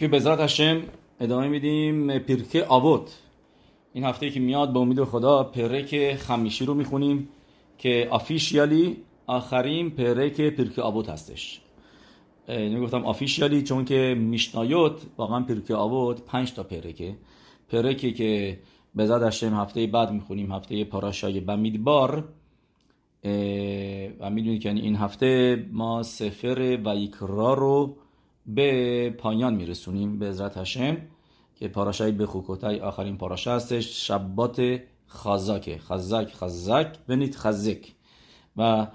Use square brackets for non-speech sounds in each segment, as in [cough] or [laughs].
که بذرت هشم ادامه میدیم پیرکه آوت. این هفته که میاد به امید خدا پرک خمیشی رو می‌خونیم که آفیشیالی آخرین پرک پیرکه آوت هستش. نمی‌گفتم آفیشیالی چون که میشنایوت واقعا پیرکه آوت پنج تا پرکه پرکی که بذات هشم هفته بعد می‌خونیم هفته پاراشای بمیدبار. و می‌دونید که یعنی این هفته ما سفر ویکرا رو به پایان میرسونیم به عزت هشم که پاراشای به خوکوتای آخرین پاراشا هستش شبات خازاکه خزک خزک بنید خزک و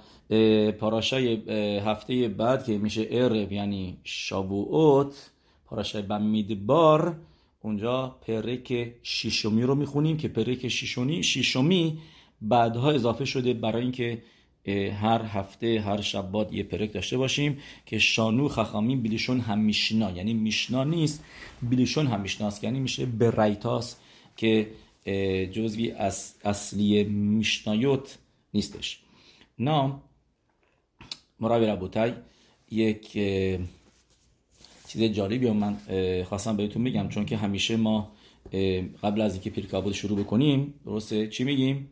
پاراشای هفته بعد که میشه ارب یعنی شابوت پاراشای بمیدبار اونجا پرک شیشمی رو می‌خونیم که پرک شیشمی شیشمی بعدها اضافه شده برای اینکه هر هفته هر شبات یه پرک داشته باشیم که شانو خخامین بیلیشون هم میشنا یعنی میشنا نیست بیلیشون هم میشناست یعنی میشه برایتاس که جزوی اصلی میشنایوت نیستش. نه مرابی ربوتای یک چیز جالبی من خواستم بهتون بگم چون که همیشه ما قبل از اینکه پیرکابود شروع بکنیم درسته؟ چی میگیم؟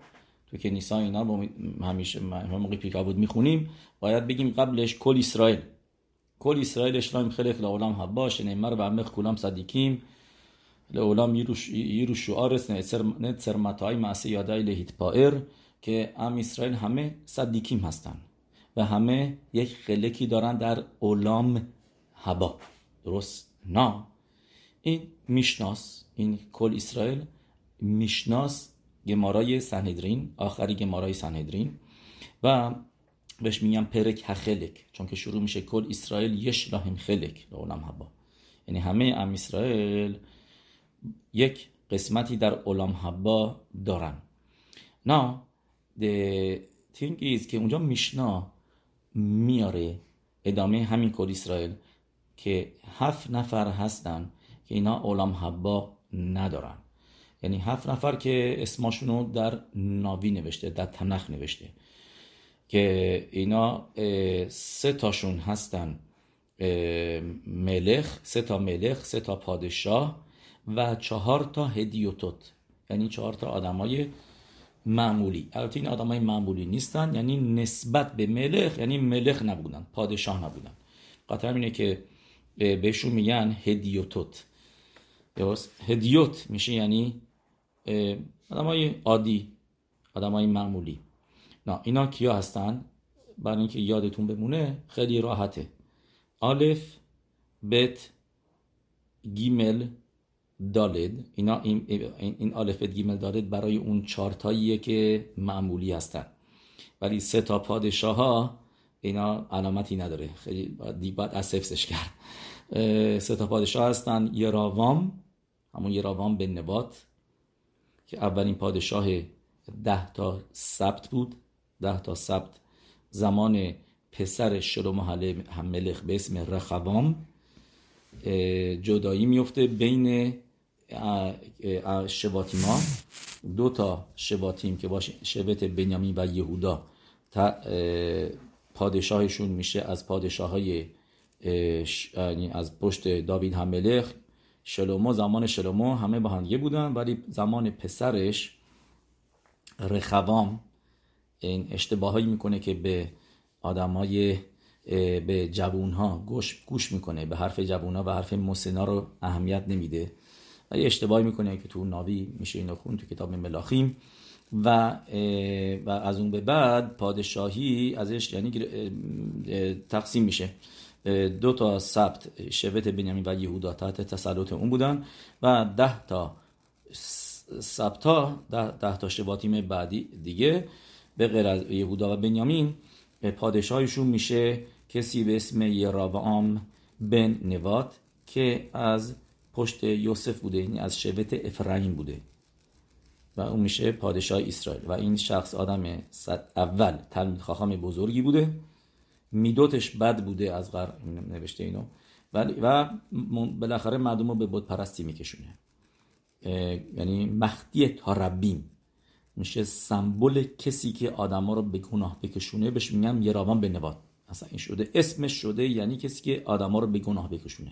تو که نیسا اینا با همیشه موقع پیرکابود می‌خونیم باید بگیم قبلش کل اسرائیل. کل اسرائیل اشلایم خلق لعالم حباش نیمر و عمق کلام صدیکیم لعالم یرو شعارس نتسر متای معصی یادای لهیت پائر که ام اسرائیل همه صدیکیم هستن و همه یک خلکی دارن در اولام هبا درست؟ نه. این میشناس این کل اسرائیل میشناس گمارای سنهدرین آخری گمارای سنهدرین. و بهش میگم پرک هخلک چون که شروع میشه کل اسرائیل یش لاهم خلک اولم هبا یعنی همه ام اسرائیل یک قسمتی در اولام هبا دارن. نه the thing is که اونجا میشنا میاره ادامه همین کل اسرائیل که هفت نفر هستن که اینا اولام حبا ندارن. یعنی هفت نفر که اسماشونو در ناوی نوشته در تنخ نوشته. که اینا سه تاشون هستن ملخ سه تا ملخ سه تا پادشاه و چهار تا هدیوتوت یعنی چهار تا آدمای معمولی. البته این آدمای معمولی نیستن یعنی نسبت به ملخ یعنی ملخ نبودن پادشاه نبودن. قطعا اینه که بهشون میگن هدیوتوت. هدیوت میشه یعنی آدم های عادی آدم های معمولی. نه اینا کیا هستن؟ برای اینکه یادتون بمونه خیلی راحته. אלף בית גימל דלת. اینا این, این אלף בית גימל דלת برای اون چارتاییه که معمولی هستن. ولی سه تا پادشاه ها اینا علامتی نداره. خیلی باید از حفظش کرد. سه تا پادشاه هستن. یراوام همون یراوام به نبات. که اولین پادشاه ده تا سبت بود. ده تا سبت زمان پسر شلوم ملخ به اسم رخوام جدایی میفته بین شباتیما دو تا شباتیم که باشه شبت بنیامین و یهودا پادشاهشون میشه از پادشاه های یعنی از پشت داوید هملخ شلومو زمان شلومو همه با هم بودن ولی زمان پسرش رخوام این اشتباهایی می‌کنه که به آدمای به جوون گوش, گوش می‌کنه به حرف جوون و حرف مسنا رو اهمیت نمیده. و یه اشتباهی می‌کنه که تو ناوی میشه اینو خون تو کتاب ملاخیم. و و از اون به بعد پادشاهی ازش یعنی تقسیم میشه. دو تا سبت شبت بنیامین و یهودا تحت تسلط اون بودن و ده تا سبت ها ده, ده تا شباتیم بعدی دیگه به غیر از یهودا و بنیامین پادشاهشون میشه کسی به اسم یراوام بن نوات که از پشت یوسف بوده یعنی از شبت افرایم بوده. و اون میشه پادشاه اسرائیل. و این شخص آدم اول تلمید خاخام بزرگی بوده. میدوتش بد بوده از غر نوشته اینو. ولی و بالاخره مردم رو به بود پرستی میکشونه یعنی مخدی تاربیم میشه سمبل کسی که آدما رو به گناه بکشونه بهش میگم یراوان به نواد. اصلا این شده اسمش شده یعنی کسی که آدما رو به گناه بکشونه.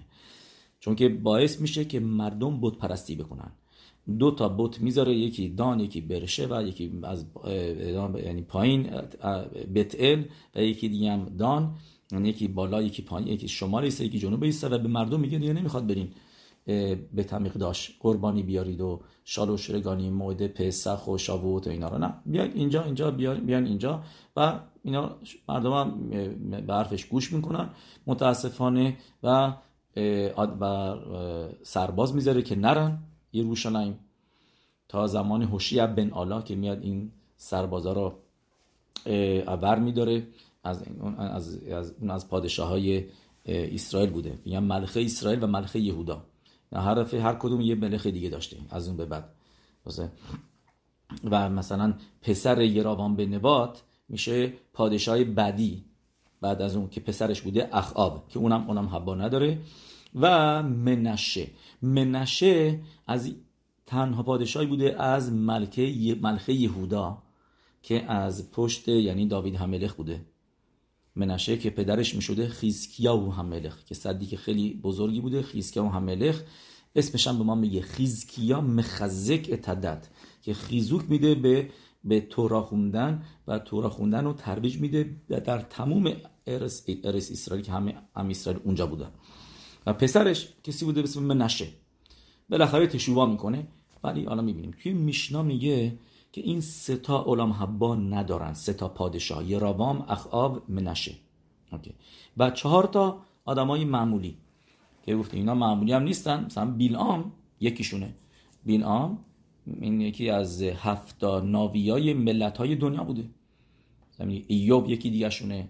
چون که باعث میشه که مردم بت پرستی بکنن. دو تا بت می‌ذاره یکی دان یکی برشه و یکی از یعنی پایین بتل و یکی دیگه هم دان. یعنی یکی بالا یکی پایین یکی شمال ایسته یکی جنوب ایسته و به مردم میگه دیگه نمی‌خواد برین به تمیق داشت قربانی بیارید و شال و شرگانی موعد پسخ و شاووت و اینا رو. نه بیاین اینجا اینجا بیان اینجا و اینا مردم هم به حرفش گوش می‌کنن. متاسفانه و و سرباز می‌ذاره که نرن. یروشلایم تا زمان هوشی بن آلا که میاد این سربازا رو ابر میداره. از از از, از پادشاه های اسرائیل بوده. میگن ملخه اسرائیل و ملخه یهودا. هر هر کدوم یه ملخ دیگه داشته از اون به بعد. و مثلا پسر یراوان به نبات میشه پادشاه بدی. بعد از اون که پسرش بوده اخاب که اونم اونم حبا نداره. و منشه. منشه از تنها پادشاهی بوده از ملکه ملکه یهودا که از پشت یعنی داوید هملخ بوده. منشه که پدرش می‌شده خیزکیا و هملخ که صدی که خیلی بزرگی بوده خیزکیا و هملخ اسمش هم به ما میگه خیزکیا مخزک اتدت که خیزوک میده به به تورا خوندن و تورا خوندن رو ترویج میده در تموم ارس, ارس اسرائیل که همه هم اسرائیل اونجا بودن. و پسرش کسی بوده به اسم منشه. بالاخره تشووا می‌کنه ولی حالا می‌بینیم. توی میشنا میگه که این سه تا علام حبا ندارن. سه تا پادشاه یراوام اخاب منشه. اوکی. و چهار تا آدمای معمولی که گفتیم اینا معمولی هم نیستن مثلا بیلام یکیشونه. بیلام این یکی از هفتا ناویای ملت های دنیا بوده. زمین ایوب یکی دیگه شونه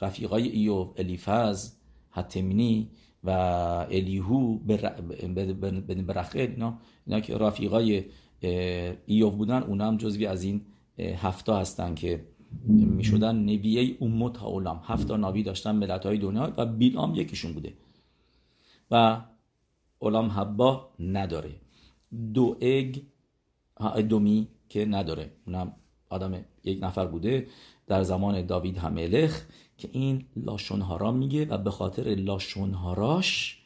رفیقای ایوب الیفز حتمینی و الیهو برخل اینا اینا که رفیقای ایوب بودن اونا هم جزوی از این هفتا هستن که می شدن نبیه امت اولام. هفتا ناوی داشتن ملت های دنیا و بیلام یکیشون بوده. و اولام حبا نداره. دو اگ دومی که نداره. اونم آدم یک نفر بوده. در زمان داوید هملخ که این لاشونهارا میگه و به خاطر لاشونهاراش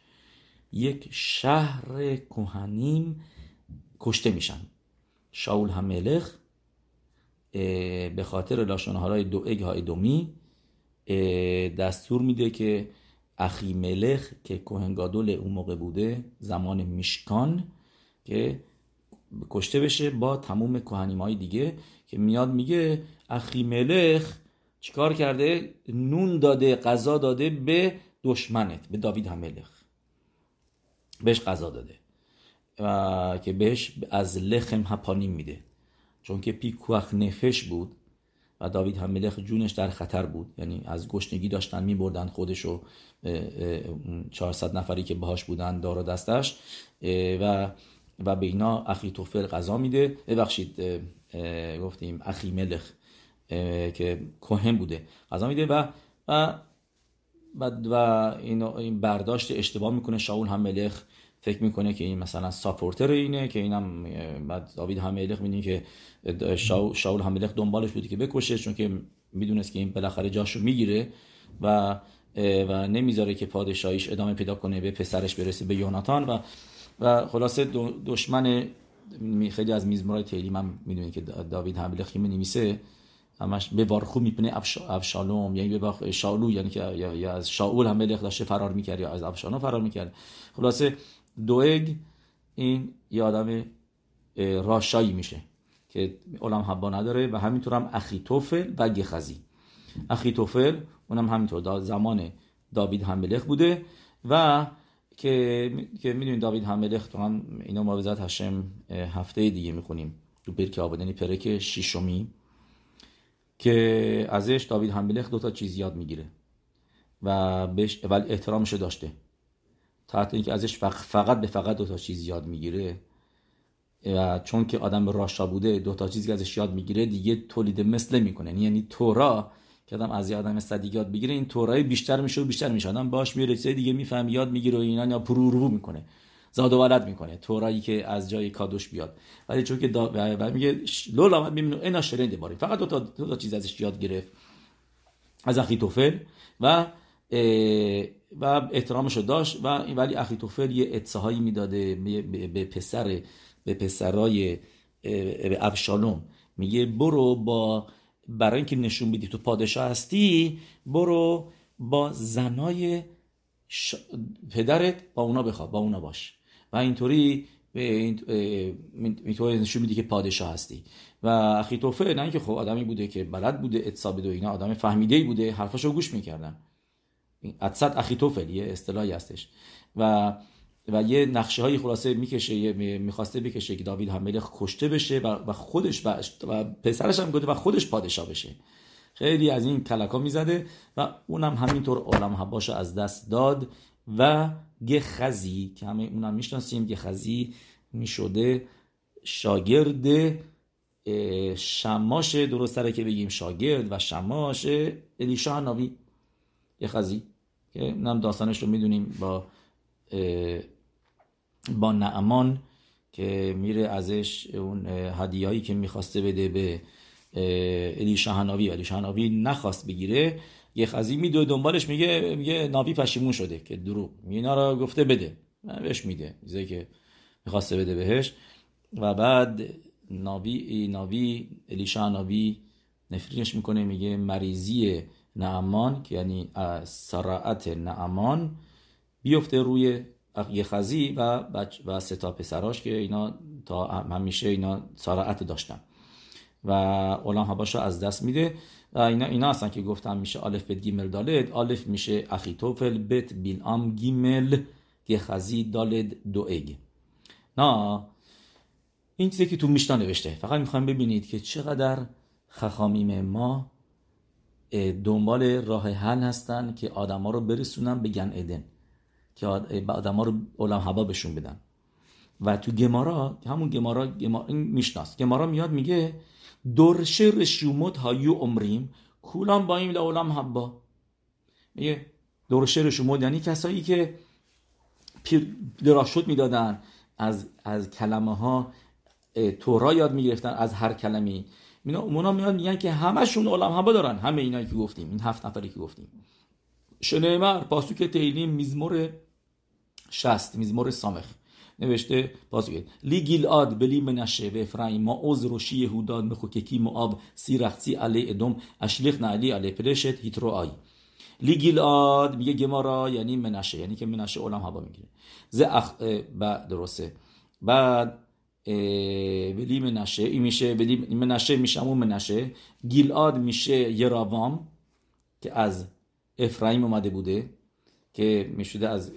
یک شهر کوهنیم کشته میشن. شاول هملخ به خاطر لاشونهارای دو اگ های دومی دستور میده که اخی ملخ که کوهنگادول اون موقع بوده زمان میشکان که کشته بشه با تموم های دیگه که میاد میگه اخی ملخ چیکار کرده؟ نون داده غذا داده به دشمنت به داوید هملخ بهش غذا داده. و که بهش از لخم هپانیم میده. چون که پیکوخ نفش بود و داوید هملخ جونش در خطر بود. یعنی از گشنگی داشتن میبردن خودش و 400 نفری که باهاش بودن دار و دستش. و و به اینا اخی توفل غذا میده. ببخشید گفتیم اخی ملخ. که کوهن بوده. غذا میده و و و این برداشت اشتباه می‌کنه. شاول هم ملخ فکر می‌کنه که این مثلا ساپورتر اینه که اینم بعد داوید هم ملخ می‌دونی که شاول هم ملخ دنبالش بوده که بکشه چون که می‌دونست که این بالاخره جاشو می‌گیره و و نمی‌ذاره که پادشاهیش ادامه پیدا کنه به پسرش برسه به یوناتان. و و خلاصه دشمن خیلی از میزمورای تیلی من می‌دونید که داوید حمله خیمه نمیسه همش به وارخو میپنه افشالوم یعنی به شالو یعنی که یا از شاول هم داشته فرار می‌کرد یا از افشالوم فرار می‌کرد. خلاصه دوگ این یه آدم راشایی میشه که علم حبا نداره و همینطور هم اخیتوفل و گخزی. اخیتوفل اونم همینطور زمان داوید هملخ بوده و که که می‌دونید داوید هملخ تو هم اینا ما هشم هفته دیگه می‌خونیم. تو برک آبادانی پرک شیشمی که ازش داوید هملخ دو تا چیز یاد می‌گیره و بهش اول احترامش داشته. تا اینکه ازش فقط به فقط دو تا چیز یاد می‌گیره و چون که آدم راشا بوده دو تا چیزی که ازش یاد می‌گیره دیگه تولید مثل می‌کنه یعنی تورا که آدم از آدم صدیق یاد بگیره این تورای بیشتر میشه و بیشتر میشه. آدم باش میره چیز دیگه میفهم یاد می‌گیره و اینا یا پرورو می‌کنه. زاد و ولد می‌کنه. تورایی که از جای کادوش بیاد. ولی چون که دا... میگه لولا می‌بینه اینا شرنده باری فقط دو تا, دو تا چیز ازش یاد گرفت. از اخی توفل و و احترامش رو داشت و ولی اخیتوفل یه اتصاهایی می‌داده به پسر به پسرای ابشالوم میگه برو با برای اینکه نشون بدی تو پادشاه هستی برو با زنای پدرت با اونا بخواب با اونا باش. و اینطوری اینطوری نشون میدی که پادشاه هستی. و اخیتوفه نه اینکه خب آدمی بوده که بلد بوده اتصاب و اینا آدم فهمیده بوده حرفاشو گوش می‌کردن ادصد اخیتوفل یه اصطلاحی هستش. و و یه نقشه های خلاصه می‌کشه می‌خواسته بکشه که داوید حمله کشته بشه و خودش و پسرش هم گفته و خودش پادشاه بشه. خیلی از این کلکا می‌زده و اونم همینطور عالم حباش از دست داد و گخزی که همه اونم می‌شناسیم گخزی می‌شده شاگرد شماش درست که بگیم شاگرد و شماش الیشا ناوی گخزی که اونم داستانش رو می‌دونیم با با نعمان که میره ازش اون هدیهایی که می‌خواسته بده به الی شهناوی الی شهناوی نخواست بگیره. یه خزی میدو دنبالش میگه میگه ناوی پشیمون شده که دروغ. اینا را گفته بده. بهش میده. چیزی که می‌خواسته بده بهش. و بعد ناوی ناوی الی شهناوی نفرینش می‌کنه میگه مریضی نعمان که یعنی سراعت نعمان بیفته روی یه خزی و بچ و ستا پسراش که اینا تا همیشه اینا צרעת داشتن. و עולם הבא ش از دست میده. اینا اینا هستن که گفتم میشه אלף בית גימל דלת אלף میشه اخیتوفل בית بیلعام גימל گخزی دواگ. نه این چیزی که تو میشنا نوشته. فقط می‌خوایم ببینید که چقدر חכמים ما دنبال راه حل هستن که آدما رو برسونن به גן עדן که آدما رو علم هوا بهشون بدن. و تو گمارا همون گمارا, گمارا این میشناس. گمارا میاد میگه درشه رشومت هایو عمریم. کولان با این لعالم حبا میگه درشه رشومت یعنی کسایی که دراشت می‌دادن از از کلمه ها تورا یاد می‌گرفتن از هر کلمی اینا اونا میاد میگن که همشون علم حبا دارن. همه اینایی که گفتیم این هفت نفری که گفتیم. شنیمر پاسوک تیلیم میزمور شست میزمور سامخ. نوشته باز لی گیلاد بلی منشه و افرایم. ما اوز روشی یهوداد مخوککی مواب سیرختی علی ادم اشلیخ نعلی علی پرشت هیترو آی. لی گیلاد میگه گمارا یعنی منشه یعنی که منشه علم هوا می‌گیره. ز اخ بعد درسته. بعد بلی منشه این میشه بلی منشه میشه همون منشه. گیلاد میشه یراوام که از افرایم اومده بوده. که می‌شده از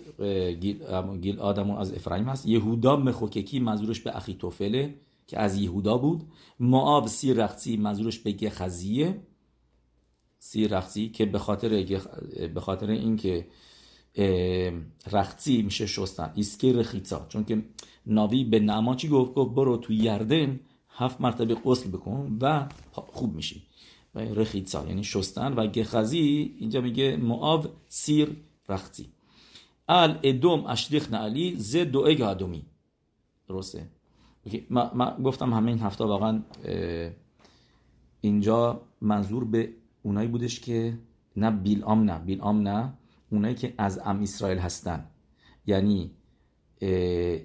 گیل آدمون از افرایم هست. یهودا مخوککی منظورش به اخیتوفله که از یهودا بود. معاب سی رخصی منظورش به گخزیه. سی رخصی که به خاطر به خاطر اینکه رخصی میشه شستن. ایسکه رخیتا. چون که ناوی به نعما چی گفت؟ گفت برو تو یردن هفت مرتبه غسل بکن و خوب میشی. رخیتا یعنی شستن. و گخزی اینجا میگه معاب سیر رختی ال ادوم اشلیخ نعلی ز دو آدمی. درسته؟ ما, گفتم همه این هفته واقعا اینجا منظور به اونایی بودش که نه بیلام نه. بیلام نه اونایی که از ام اسرائیل هستن. یعنی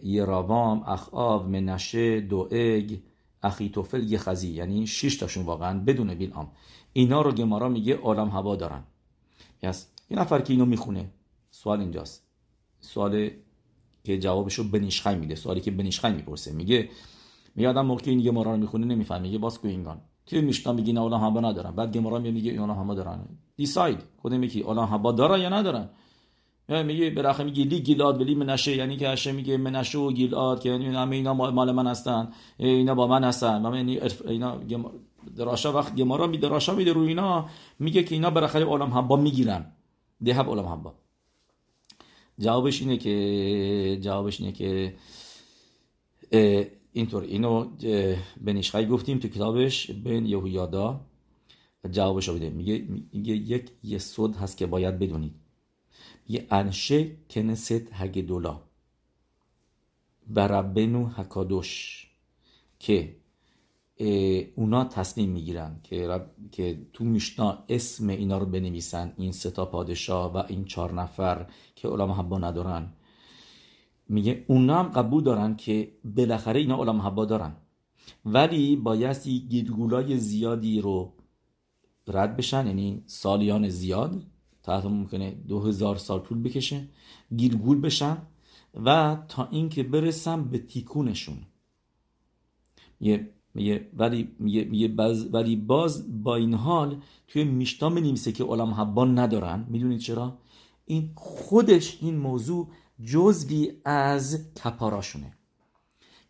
یراوام اخآو منشه دوئگ اخیتوفل یخزی یعنی شش تاشون واقعا بدون بیلام اینا رو گمارا میگه عالم هوا دارن. یس؟ یه نفر که اینو می‌خونه سوال اینجاست. سوال که جوابشو بنیشخای میده سوالی که بنیشخای می‌پرسه. میگه میگه آدم موقعی این گمارا رو می‌خونه نمی‌فهمه. میگه باز کو اینگان. که میشنا میگه نه اولام هوا ندارن. بعد گمارا میگه اینا همه دارن. دیساید کدوم میگه اولام هوا دارن یا ندارن؟ میگه براخه میگه لی گیلاد ولی منشه. یعنی که هشه میگه منشه و گیلاد که یعنی همه اینا مال من هستن. اینا با من هستن. و یعنی اینا دراشا وقت گمارا می دراشا میده رو اینا. میگه که اینا براخه عالم حبا می‌گیرن. ده عالم حبا جوابش اینه که جوابش اینه که اینطور اینو بنیشخای گفتیم تو کتابش بن یهویادا جوابش رو میگه میگه یک یسود هست که باید بدونید. یه انشه کنست هگدولا. و ربنو هکادوش. که اونا تصمیم می‌گیرن که که تو میشنا اسم اینا رو بنویسن این ستا پادشاه و این چهار نفر که علما حبا ندارن. میگه اونا هم قبول دارن که بالاخره اینا علما حبا دارن. ولی بایستی گیرگولای زیادی رو رد بشن یعنی سالیان زیاد تا ممکنه دو هزار سال طول بکشه گیرگول بشن و تا اینکه برسم به تیکونشون. یه میگه ولی میگه باز ولی باز با این حال توی میشتا نمیسه که علم حبان ندارن. می‌دونید چرا؟ این خودش این موضوع جزوی از کپاراشونه.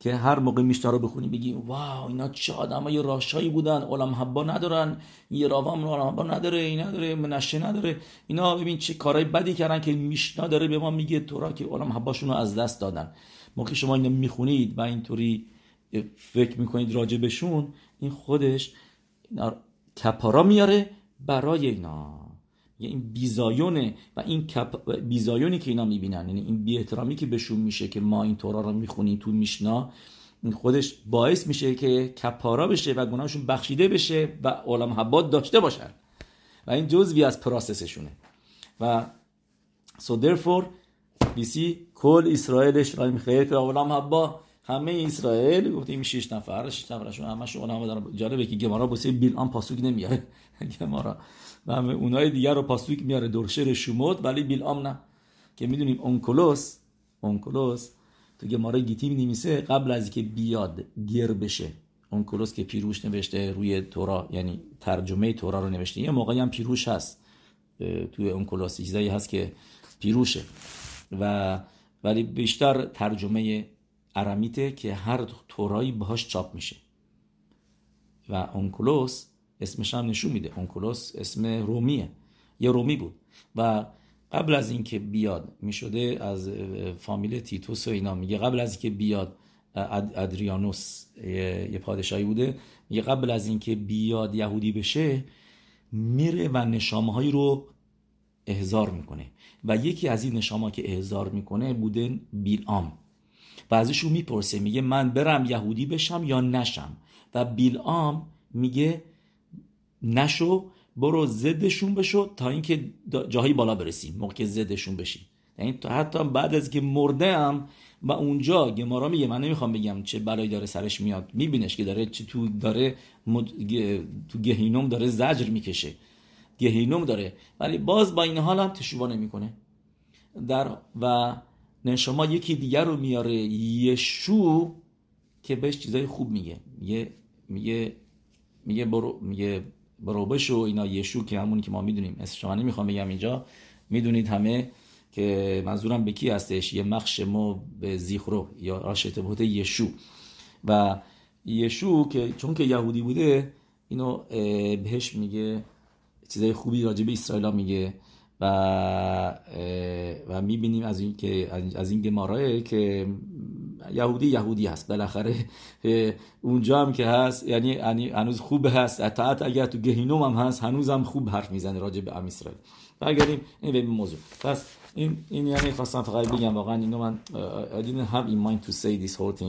که هر موقع میشتا رو بخونی بگی واو اینا چه آدمای راشایی بودن. علم حبا ندارن. یه راوام علم حبا نداره این نداره منشه نداره. اینا ببین چه کارهای بدی کردن که میشنا داره به ما میگه. تورا که علم حباشون رو از دست دادن. موقع شما اینو می‌خونید و اینطوری فکر می‌کنید راجع بهشون این خودش کپارا میاره برای اینا. این بیزایونه و این کپ... بیزایونی که اینا می‌بینن یعنی این بی احترامی که بهشون میشه که ما این تورا رو می‌خونیم تو میشنا این خودش باعث میشه که کپارا بشه و گناهشون بخشیده بشه و عالم حباد داشته باشن. و این جزوی از پراسسشونه و so therefore بیسی کل اسرائیلش را می‌خواه که عالم حبا همه اسرائیل گفتیم 6 نفر 6 نفرشون همشون اونها دارن. جالبه که گمارا واسه بیلام پاسوک نمیاره. [laughs] گمارا. و همه اونای دیگر رو پاسوک میاره. درشر شمود ولی بیلام نه. که می‌دونیم اونکولوس اونکولوس تو گمارا گیتی نمیسه قبل از اینکه بیاد گیر بشه. اونکولوس که پیروش نوشته روی تورا یعنی ترجمه تورا رو نوشته. یه موقعی هم پیروش هست. توی اونکولوس چیزایی هست که پیروشه. و ولی بیشتر ترجمه ارمیته که هر تورایی باهاش چاپ میشه. و اونکولوس اسمش هم نشون میده. اونکولوس اسم رومیه. یه رومی بود. و قبل از اینکه بیاد می‌شده از فامیل تیتوس و اینا. میگه قبل از اینکه بیاد ادریانوس یه پادشاهی بوده. میگه قبل از اینکه بیاد یهودی بشه میره و نشامه رو احضار می‌کنه. و یکی از این نشامه که احضار می‌کنه بوده بیلام و ازشون می‌پرسه میگه من برم یهودی بشم یا نشم؟ و بیلام میگه نشو برو زدشون بشو تا اینکه جاهای بالا برسیم موقع که زدشون بشی یعنی حتی بعد از که مرده هم و اونجا گمارا میگه من نمی‌خوام بگم چه برای داره سرش میاد. میبینش که داره چه تو داره مد... تو گهینوم داره زجر می‌کشه. گهینوم داره. ولی باز با این حال هم تشویبا نمی‌کنه. در و نشما یکی دیگر رو میاره. یشو که بهش چیزای خوب میگه. میگه میگه میگه برو میگه برو بشو. اینا یشو که همونی که ما می‌دونیم. اسم شما نمی‌خوام بگم اینجا. می‌دونید همه که منظورم به کی هستش؟ یه مخش ما به زیخرو یا راشته بوده یشو. و یشو که چون که یهودی بوده اینو بهش میگه چیزای خوبی راجع به اسرائیل میگه. و و می‌بینیم از این که از این گمارای که یهودی یهودی هست. بالاخره اونجا هم که هست یعنی, هنوز خوب هست. حتی اگر تو گهینوم هم هست هنوز هم خوب حرف می‌زنه راجع به ام اسرائیل. برگردیم این به موضوع. پس این این یعنی خواستم فقط بگم واقعا اینو من I didn't have in mind to say this whole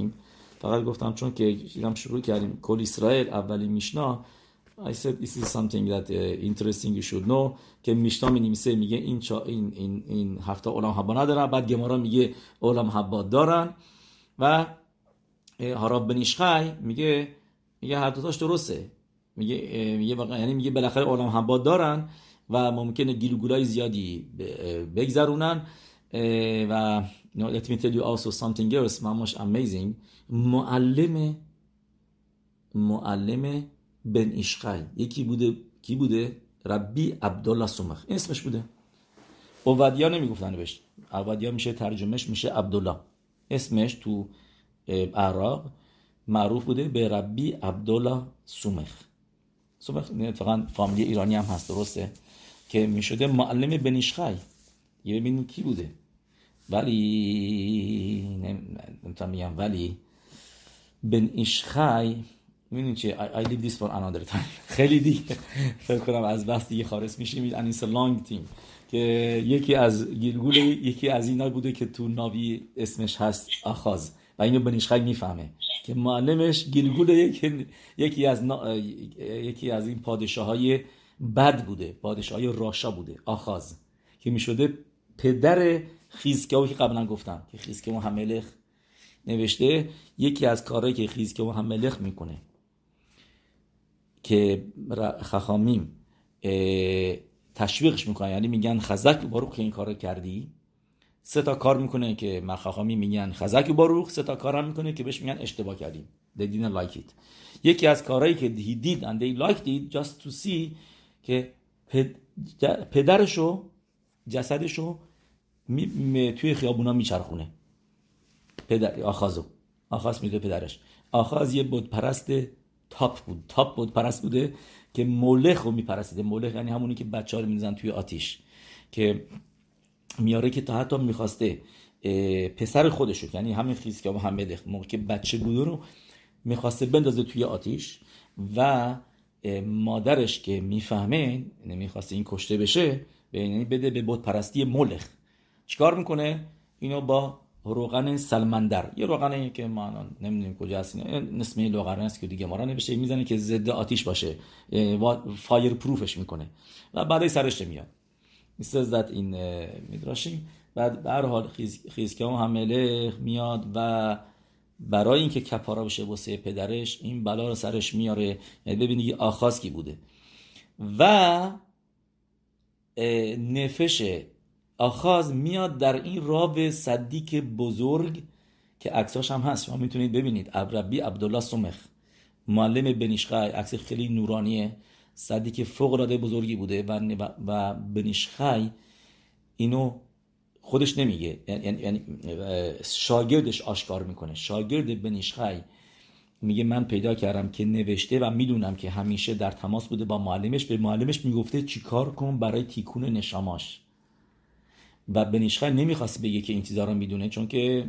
فقط گفتم چون که دیدم شروع کردیم. کل اسرائیل اولی میشنا I said this is something that uh, interesting you should know. که میشنا می نمیسه میگه این چا این این این هفته علم حبا ندارن. بعد گمارا میگه علم حبا دارن. و هاراب بنیشخای میگه میگه هر دوتاش درسته. میگه میگه یعنی میگه بالاخره علم حبا دارن و ممکنه گیلگولای زیادی بگذرونن. و know, let me tell you also something else. amazing. معلم معلم بن ایشخای یکی بوده کی بوده؟ ربی عبدالله سمخ این اسمش بوده. اوودیا نمی‌گفتن بهش. اوودیا میشه ترجمهش میشه عبدالله. اسمش تو عراق معروف بوده به ربی عبدالله سومخ سومخ اتفاقا فامیلی ایرانی هم هست درسته؟ که می‌شده معلم بنیشخای یه ببینید کی بوده؟ ولی نمی‌تونم میگم ولی بن ایشخای می‌دونی چه I, I leave this for another time. [laughs] خیلی دیگه. فکر کنم از بس دیگه خارج میشیم. And it's a long که یکی از گیلگول یکی از اینا بوده که تو ناوی اسمش هست آخاز. و اینو بنیشخای می‌فهمه. که معلمش گیلگول یکی, یکی از یکی از این پادشاه های بد بوده. پادشاه های راشا بوده. آخاز. که می شده پدر خیزکیاو که قبلا گفتم. که خیزکیاو هملخ نوشته. یکی از کارهایی که خیزکیاو هملخ می‌کنه. که خخامیم. تشویقش می‌کنن. یعنی میگن خزک باروخ این کار کردی. سه تا کار می‌کنه که مخاخامی میگن خزک باروخ سه تا کار هم می‌کنه که بهش میگن اشتباه کردیم. They didn't like it. یکی از کارهایی که he did and they liked it just to see که پدرشو جسدشو می, توی خیابونا میچرخونه. پدر آخازو. آخاز میده پدرش. آخاز یه بود پرست تاپ بود. تاپ بود پرست بوده که مولخ رو میپرستیده. مولخ یعنی همونی که بچه ها رو میزن توی آتیش. که میاره که تا حتی می‌خواسته پسر خودشو یعنی همین خیز که هم موقع که بچه بوده رو می‌خواسته بندازه توی آتیش و مادرش که می‌فهمه نمی‌خواسته این کشته بشه یعنی بده به بود پرستی مولخ. چیکار می‌کنه؟ اینو با روغن سلمندر. یه روغنی که ما نمی‌دونیم کجا هست نسمه روغن است که دیگه ما نمیشه. می‌زنه که ضد آتیش باشه. فایر پروفش می‌کنه. و بعدی سرش میاد مثل زد این میدراشیم. بعد به هر حال خیز، ملخ میاد و برای اینکه کپارا بشه واسه پدرش این بلا رو سرش میاره. یعنی ببینید آخاز کی بوده. و نفش آخاز میاد در این راب صدیق بزرگ که عکساش هم هست. شما می‌تونید ببینید. ربی عبدالله سمخ. معلم بنیشخای عکس خیلی نورانیه. صدیق فوق العاده بزرگی بوده و و بنیشخای اینو خودش نمیگه. یعنی, یعنی شاگردش آشکار می‌کنه. شاگرد بنیشخای میگه من پیدا کردم که نوشته و می‌دونم که همیشه در تماس بوده با معلمش. به معلمش می‌گفته چیکار کن برای تیکون نشاماش. و بنیشخه نمی‌خواست بگه که این چیزا رو می‌دونه چون که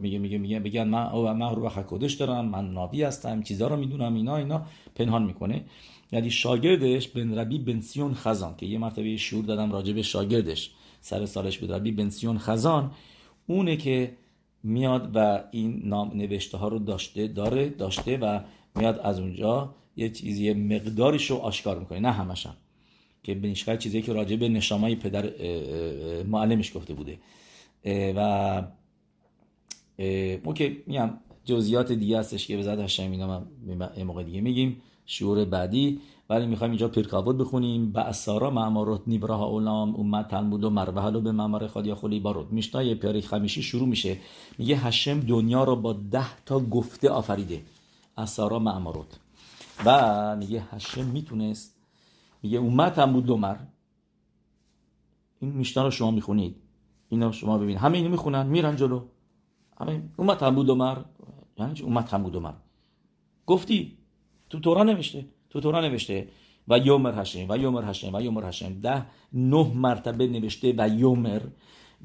میگه میگه میگه بگن من او من روح حکودش دارم من ناوی هستم چیزا رو می‌دونم اینا اینا پنهان می‌کنه. یعنی شاگردش بن ربی بنسیون خزان که یه مرتبه شعور دادم راجع به شاگردش سر سالش بود ربی بنسیون خزان اونه که میاد و این نام نوشته ها رو داشته داره داشته و میاد از اونجا یه چیزی مقداریش رو آشکار می‌کنه نه همشم. که بنیشخای چیزی که راجع به نشامای پدر معلمش گفته بوده. و اوکی میگم جزئیات دیگه هستش که به زد هشم اینا یه موقع دیگه میگیم شعور بعدی. ولی می‌خوایم اینجا پیرکاود بخونیم. با اسارا معمارات نیبراه اولام اومد تنبود و مروه به معمار خادیا خلی بارود میشنای پیاری خمیشی شروع میشه. میگه هشم دنیا رو با ده تا گفته آفریده. اسارا معمارات و میگه هشم می‌تونست میگه اومد هم بود دومر این میشنا رو شما می‌خونید. اینا شما ببینید. همه اینو می‌خونن میرن جلو. همه اومد هم بود دومر یعنی چی؟ اومد هم بود دومر گفتی تو تورا نوشته تو تورا نوشته. و یومر هشم و یومر هشم و یومر هشم ده نه مرتبه نوشته و یومر.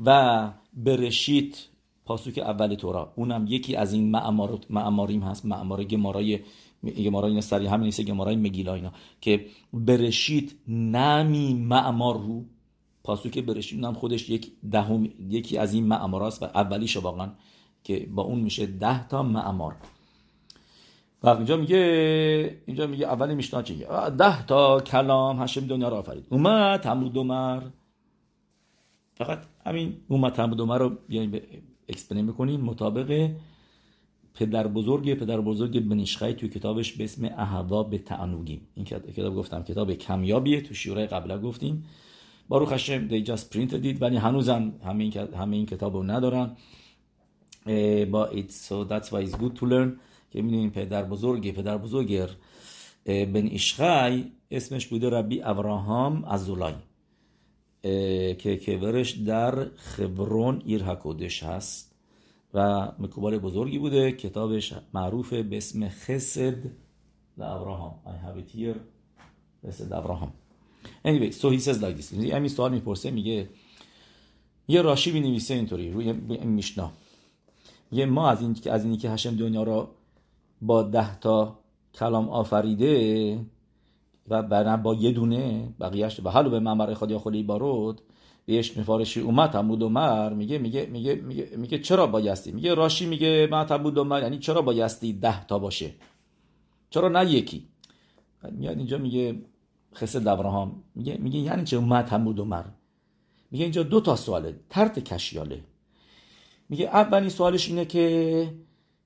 و برشیت پاسوک اول تورا. اونم یکی از این معماریم هست معمار گمارای گمارا اینا سری همین نیست گمارای مگیلا اینا. که برشید نمی معمار رو. پاسو که برشید نم خودش یک دهم یکی از این معماراست و اولیش واقعا که با اون میشه ده تا معمار. و اینجا میگه اینجا میگه اول میشنا چیه ده تا کلام هشم دنیا را آفرید. اومد تمرود دومر فقط همین اومد تمرود دومر رو بیایم اکسپلین می‌کنیم مطابق پدر بزرگ پدر بزرگ بنیشخای توی کتابش به اسم اهوا به تعنوگیم این کتاب گفتم کتاب کمیابیه تو شیوره قبلا گفتیم. بارو خشم دی جاست پرینت دید ولی هنوزم همه همه این کتاب رو ندارن با so that's why it's good to learn. که می‌دونیم پدر بزرگ پدر بزرگ بن اسمش بوده ربی ابراهام از زولای که کبرش در خبرون ایر حکودش هست. و مکوبال بزرگی بوده کتابش معروف به اسم خسد ابراهام I have it here. خسد ابراهام anyway so he says like this همین سوال می‌پرسه میگه یه راشی می نویسه اینطوری روی میشنا. یه ما از این از اینی که هشم دنیا را با ده تا کلام آفریده و با یه دونه بقیهش به حلو به منبر خود یا خلی بارود بهش مفارشی اومد هم بود مر میگه میگه میگه میگه میگه چرا بایستی؟ میگه راشی میگه ما بود مر یعنی چرا بایستی ده تا باشه؟ چرا نه یکی؟ میاد اینجا میگه خسد ابراهام میگه میگه یعنی چه اومد هم بود مر میگه اینجا دو تا سواله ترت کشیاله. میگه اولین سوالش اینه که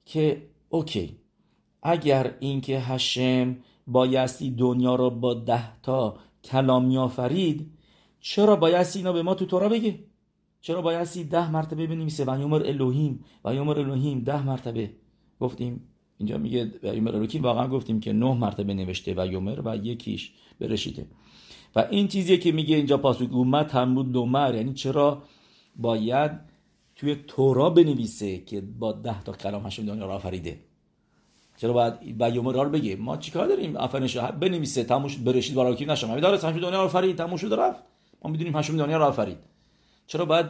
که اوکی اگر اینکه هشم بایستی دنیا را با ده تا کلام میآفرید چرا بایستی اینا به ما تو تورا بگه چرا بایستی ده مرتبه بنویسه و یومر الوهیم. و یومر الوهیم ده مرتبه. گفتیم اینجا میگه و یومر الوهیم واقعا گفتیم که نه مرتبه نوشته و یومر و یکیش برشیده و این چیزیه که میگه اینجا پاسوک اومد هم بود یعنی چرا باید توی تورا بنویسه که با ده تا کلام هشم دنیا را آفریده؟ چرا باید با یوم رو بگه؟ ما چیکار داریم؟ آفرینش بنویسه. تموش برشید باراکی نشم. همین داره دنیا آفرید. تموش رفت ما می‌دونیم هشم دنیا رو آفرید چرا باید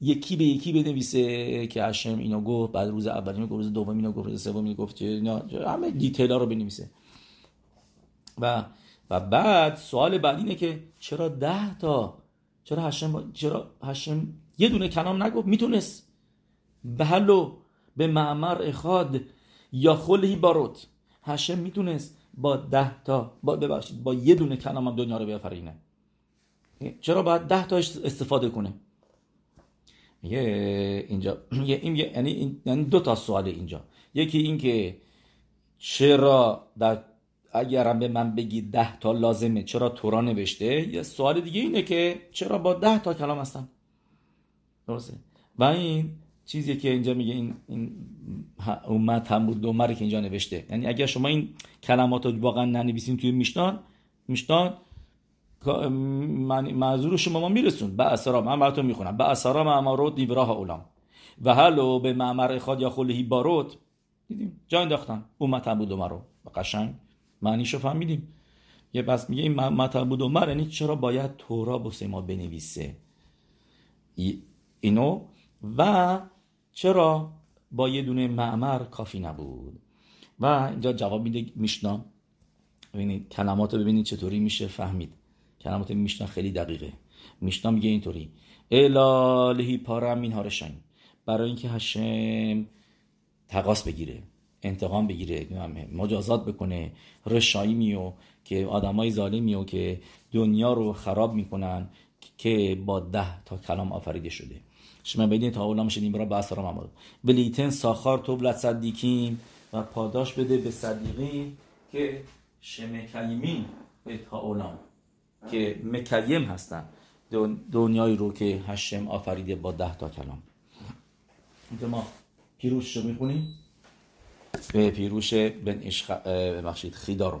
یکی به یکی بنویسه که هشم اینو گفت بعد روز اول اینو گفت روز دوم اینو گفت روز سوم اینو گفت همه دیتیل ها رو بنویسه. و و بعد سوال بعد اینه که چرا ده تا چرا هشم چرا هشم یه دونه کلام نگفت؟ می‌تونست به حلو به معمر اخاد یا خلهی باروت هشم می‌تونست با ده تا با ببخشید با یه دونه کلام هم دنیا رو بیافرینه. چرا باید ده تا استفاده کنه؟ یه اینجا این یعنی یعنی دو تا سوال اینجا. یکی این که چرا در اگر هم به من بگی ده تا لازمه چرا تورا نوشته؟ یه سوال دیگه اینه که چرا با ده تا کلام هستن درسته؟ و این چیزی که اینجا میگه این این اومد هم بود دومره که اینجا نوشته. یعنی اگر شما این کلمات رو واقعا ننویسین توی میشتان میشتان معذور شما ما میرسون. به اسرا من براتون می‌خونم. به اسرا معمارات دیوراه اولام و حلو به معمر خاد یا خلهی باروت دیدیم؟ جا انداختن. اومد هم بود رو. قشنگ. معنیشو فهمیدیم. یه بس میگه این مطلب بود عمر. یعنی چرا باید تورا بسه ما بنویسه؟ اینو. و چرا با یه دونه معمر کافی نبود؟ و اینجا جواب میده میشنا ببینید کلمات رو ببینید چطوری میشه فهمید. کلمات میشنا خیلی دقیقه. میشنا میگه اینطوری. الالهی پارم این هارشن برای اینکه هشم تقاس بگیره انتقام بگیره مجازات بکنه رشایی میو که آدمای ظالمی و که دنیا رو خراب می‌کنن که با ده تا کلام آفریده شده. شما بدین تا اولا شدیم برا بحث را ممارد ولیتن ساخار توبلت صدیکیم و پاداش بده به صدیقی که شمکیمین به تا اولام که مکیم هستن. دنیایی رو که هشم آفریده با ده تا کلام. ما پیروش رو می‌خونیم. به پیروش بن اشخ... بخشید خیدا رو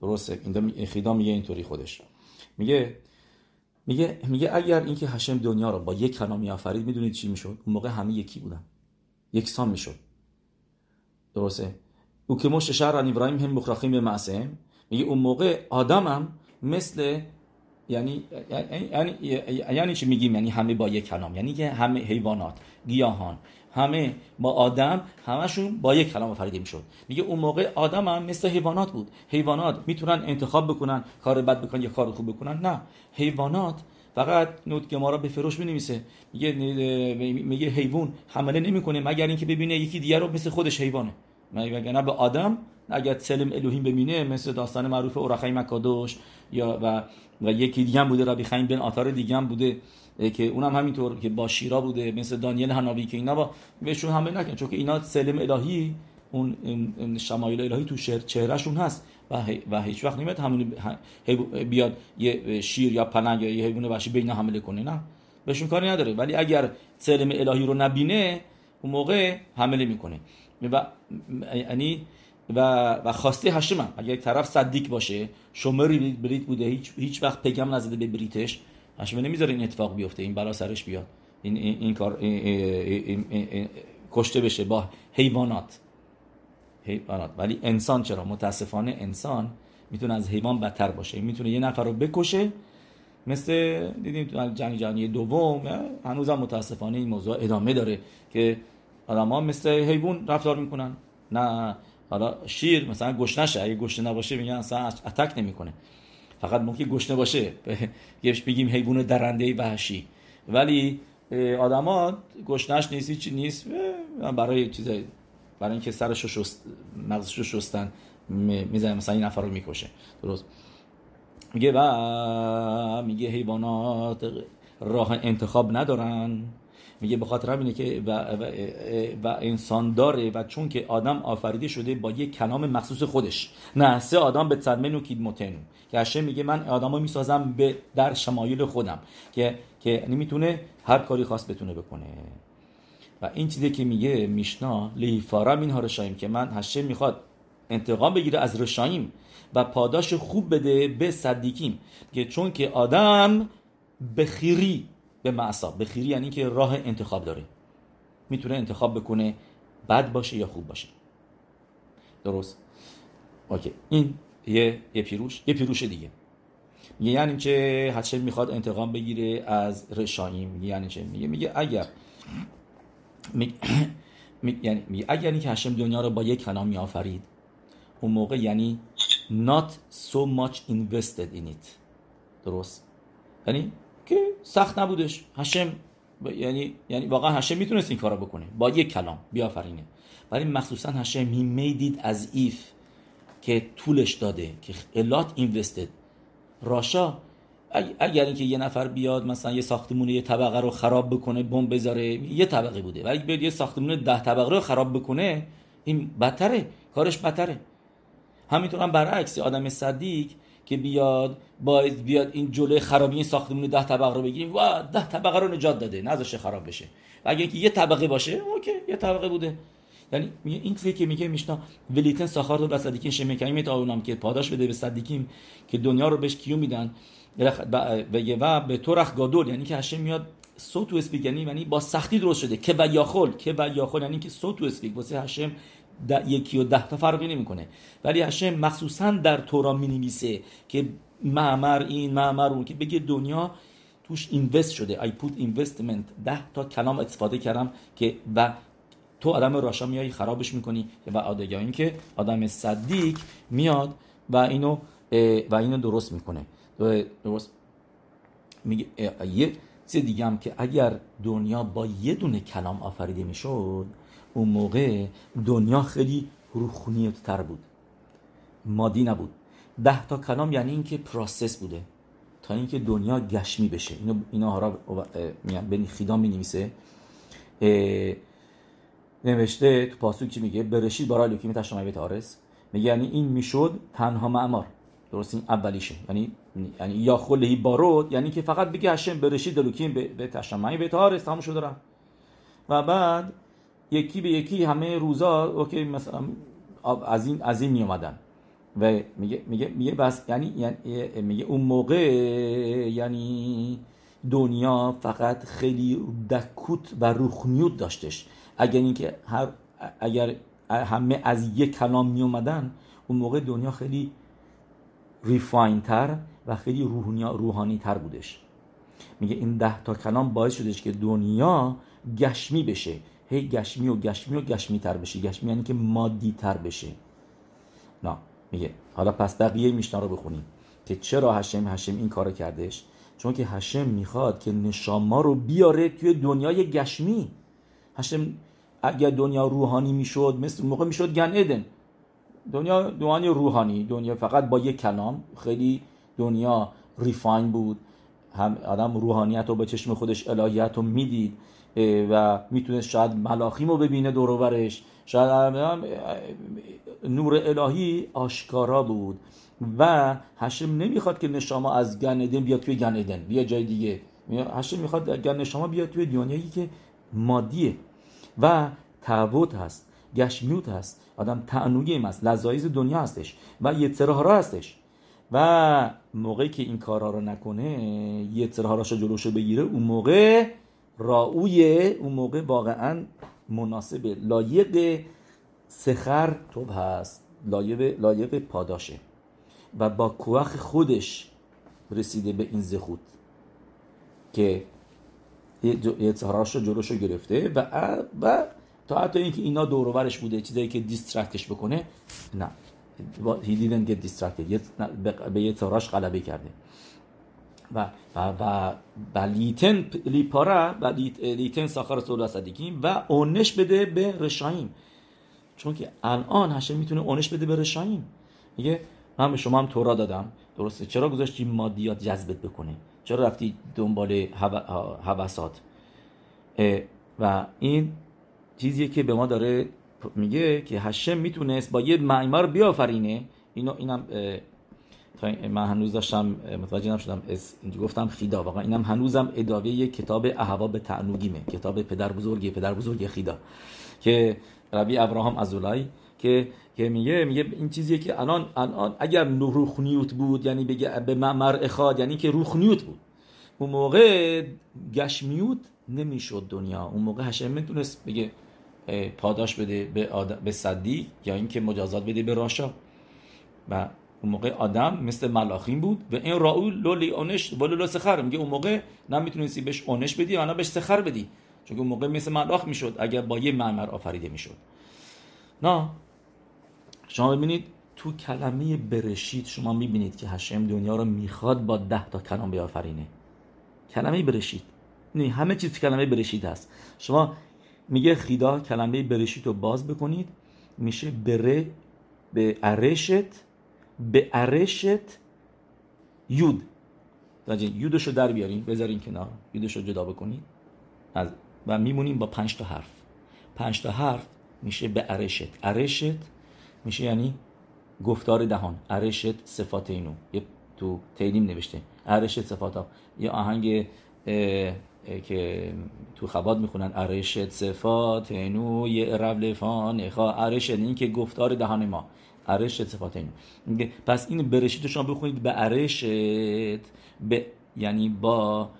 درسته. این خیدا میگه اینطوری خودش. میگه میگه میگه اگر اینکه هشم دنیا رو با یک کلام آفرید می‌دونید چی می‌شد؟ اون موقع همه یکی بودن. یکسان می‌شد. درسته. او که مش شهر ابراهیم هم مخرخیم به معصم. میگه اون موقع آدمم مثل یعنی یعنی یعنی چی میگیم؟ یعنی همه با یک کلام. یعنی که همه حیوانات گیاهان همه با آدم همشون با یک کلام آفریده می‌شد. میگه اون موقع آدم هم مثل حیوانات بود. حیوانات می‌تونن انتخاب بکنن کار بد بکنن یا کار خوب بکنن. نه. حیوانات فقط نوت ما را به فروش بنویسه میگه میگه حیوان حمله نمی‌کنه مگر اینکه ببینه یکی دیگر رو مثل خودش حیوانه. مگر نه به آدم اگر سلم الوهیم ببینه مثل داستان معروف اورخای مکادوش یا و و یکی دیگه هم بوده ربی خیم بن آتار دیگه هم بوده که اونم همینطور که با شیرا بوده مثل دانیل هناوی که اینا با بهشون حمله نکن چون که اینا سلم الهی اون شمایل الهی تو شهر چهرهشون هست و, و هیچ وقت نمیاد همون بیاد یه شیر یا پلنگ یا یه حیوان وحشی بین حمله کنه نه. بهشون کاری نداره. ولی اگر سلم الهی رو نبینه اون موقع حمله می‌کنه. یعنی و و خواسته هشم اگر یک طرف صدیق باشه شماری بریت بوده هیچ هیچ وقت پیغام نزده به بریتش هشم نمی‌ذاره این اتفاق بیفته این بلا سرش بیاد. این این, این کار کشته بشه با حیوانات. حیوانات. ولی انسان چرا؟ متاسفانه انسان می‌تونه از حیوان بدتر باشه. می‌تونه یه نفر رو بکشه مثل دیدیم تو جنگ جهانی دوم هنوزم متاسفانه این موضوع ادامه داره که آدم ها مثل حیوان رفتار می‌کنن. نه حالا شیر مثلا گشنه شه اگه گشنه نباشه میگن اصلا اتک نمی‌کنه. فقط ممکن گشنه باشه [laughs] یهش بگیم حیوان درنده وحشی. ولی آدما گشنش نیست چی نیست. برای چیزای برای اینکه سرش رو شست مغزش رو شستن می‌زنه مثلا این نفر رو می‌کشه. درست. میگه و میگه حیوانات راه انتخاب ندارن. میگه به خاطر همینه که و, و, و, انسان داره و چون که آدم آفریده شده با یک کلام مخصوص خودش. نه سه آدم به صدمه کید متن که هشه میگه من آدمو می‌سازم به در شمایل خودم. که که نمی‌تونه هر کاری خاص بتونه بکنه. و این چیزی که میگه میشنا لیفارا این رشایم که من هشه می‌خواد انتقام بگیره از رشایم و پاداش خوب بده به صدیکیم که چون که آدم بخیری به معصا بخیری یعنی که راه انتخاب داره. می‌تونه انتخاب بکنه بد باشه یا خوب باشه. درست؟ اوکی. این یه یه پیروش یه پیروش دیگه. میگه یعنی که هچه می‌خواد انتقام بگیره از رشاییم میگه یعنی چه؟ میگه میگه اگر می... [coughs] یعنی میگه اگر اینکه هشم دنیا رو با یک کلام میآفرید اون موقع یعنی not so much invested in it. درست؟ یعنی که سخت نبودش. هشم یعنی یعنی واقعا هشم می‌تونست این کارو بکنه. با یک کلام. بیافرینه ولی مخصوصا هشم made it as if که طولش داده که الات اینوستد راشا اگر اینکه یه نفر بیاد مثلا یه ساختمون یه طبقه رو خراب بکنه بمب بذاره یه طبقه بوده. ولی بیاد یه ساختمون ده طبقه رو خراب بکنه این بدتره. کارش بدتره. همینطور هم برعکس آدم صدیق که بیاد باید بیاد این جلوی خرابی این ساختمون ده طبقه رو بگیریم. و ده طبقه رو نجات داده. نذاشه خراب بشه. و اگه اینکه یه طبقه باشه اوکی یه طبقه بوده. یعنی این چیزی که میگه میشنا ولیتن ساخار رو صدیکین شمکایی اونم که پاداش بده به صدیکیم که دنیا رو بهش کیو میدن. و به طورخ گادول. یعنی که هشم میاد صوت و اسپیک یعنی یعنی با سختی درست شده. که و یاخل که و یاخل یعنی که صوت و اسپیک. واسه هشم یکی و ده تا فرقی نمی‌کنه. ولی هشم مخصوصا در تورا می که معمر این معمر اون که بگه دنیا توش اینوست شده. I put investment. ده تا کلام استفاده کردم که و تو آدم راشا میای خرابش می‌کنی و آدگاه این که آدم صدیق میاد و اینو و اینو درست می‌کنه. درست. میگه یه چیز دیگه هم که اگر دنیا با یه دونه کلام آفریده می‌شد اون موقع دنیا خیلی روحانیت تر بود. مادی نبود. ده تا کلام یعنی اینکه پروسس بوده. تا اینکه دنیا گشمی بشه. اینو اینا هارا خیدان می نویسه نوشته تو پاسوک که میگه؟ برشید برای لوکی می به تارس میگه یعنی این می‌شد تنها معمار. درست این اولیشه. یعنی یعنی یا خلهی بارود یعنی که فقط بگه هشم برشید دلوکیم به, تشمعی به تارس تمام شده و بعد یکی به یکی همه روزا اوکی مثلا از این از این می اومدن و میگه میگه میگه بس یعنی, یعنی میگه اون موقع یعنی دنیا فقط خیلی دکوت و روخنیوت داشتش. اگر اینکه هر اگر همه از یک کلام می اومدن اون موقع دنیا خیلی ریفاین تر و خیلی روحانی تر بودش. میگه این ده تا کلام باعث شدش که دنیا گشمی بشه. هی گشمی و گشمی و گشمی تر بشه گشمی یعنی که مادی تر بشه نه میگه حالا پس بقیه میشنا رو بخونیم. که چرا هشم هشم این کارو کردش؟ چون که هشم می‌خواد که نشاما رو بیاره توی دنیای گشمی. هشم اگر دنیا روحانی می‌شد مثل موقع می‌شد گن ادن دنیا دنیا روحانی دنیا فقط با یک کلام. خیلی دنیا ریفاین بود. هم آدم روحانیت رو به چشم خودش الهیت رو می‌دید. و می‌تونست شاید ملاخیم رو ببینه دوروبرش. شاید نور الهی آشکارا بود. و هشم نمی‌خواد که نشاما از گن ادن بیاد توی گن ادن. بیا جای دیگه. هشم می‌خواد گن نشاما بیاد توی دنیایی که مادیه. و تعبد هست. گشمیوت هست. آدم تعنوی هست. لذایز دنیا هستش. و یترها هستش. و موقعی که این کارها رو نکنه یترها را جلوشو بگیره اون موقع راوی اون موقع واقعا مناسب لایق سخر توب هست لایق, لایق پاداشه. و با کوخ خودش رسیده به این زخود که یه رو جلوشو گرفته و و تا حتی اینکه اینا دوروبرش بوده چیزایی که دیسترکتش بکنه نه. He didn't get distracted. به یه تاراش غلبه کرده. و و و بلیتن لیپارا و لیتن ساخر سول صدیقیم و اونش بده به رشایم چون که الان هشم می‌تونه اونش بده به رشایم میگه من به شما هم تورا دادم. درسته. چرا گذاشتی مادیات جذبت بکنه؟ چرا رفتی دنبال حوسات و این چیزیه که به ما داره میگه که هشم می‌تونست با یه معمار بیافرینه. اینو اینم من هنوز داشتم متوجه نشدم اینجا گفتم خیدا. واقعا اینم هنوزم ادامه کتاب احوا به تعنوگیمه. کتاب پدر بزرگی پدر بزرگی خیدا. که ربی ابراهام ازولای که که میگه میگه این چیزیه که الان الان اگر روخنیوت بود یعنی بگه به معمر اخاد یعنی که روخنیوت بود. اون موقع گشمیوت نمی‌شد دنیا. اون موقع هشم می‌تونست بگه پاداش بده به, به صدی یا اینکه مجازات بده به راشا. و اون موقع آدم مثل ملاخین بود و این راول لولی اونش ولو سخر. میگه اون موقع نمی‌تونستی بهش اونش بدی و نه بهش سخر بدی. چون اون موقع مثل ملاخ می‌شد اگر با یه معمر آفریده می‌شد. نه شما ببینید تو کلمه برشید شما می‌بینید که هشم دنیا رو می‌خواد با ده تا کلام بیافرینه. کلمه برشید. نه همه چیز تو کلمه برشید هست. شما میگه خیدا کلمه برشید رو باز بکنید میشه بره به ارشت به ارشت یود. یودش رو در بیاریم بذارین کنار. یودش رو جدا بکنید از و میمونیم با پنج تا حرف. پنج تا حرف میشه به ارشت ارشت میشه یعنی گفتار دهان. ارشت صفات اینو. یه تو تیلیم نوشته. ارشت صفات. ها یه آهنگ که تو خباد می‌خونن. ارشت صفات اینو یه رولفان خوا ارشت این که گفتار دهان ما. ارشت صفات اینو. پس این برشید شما بخونید به ارشت به یعنی با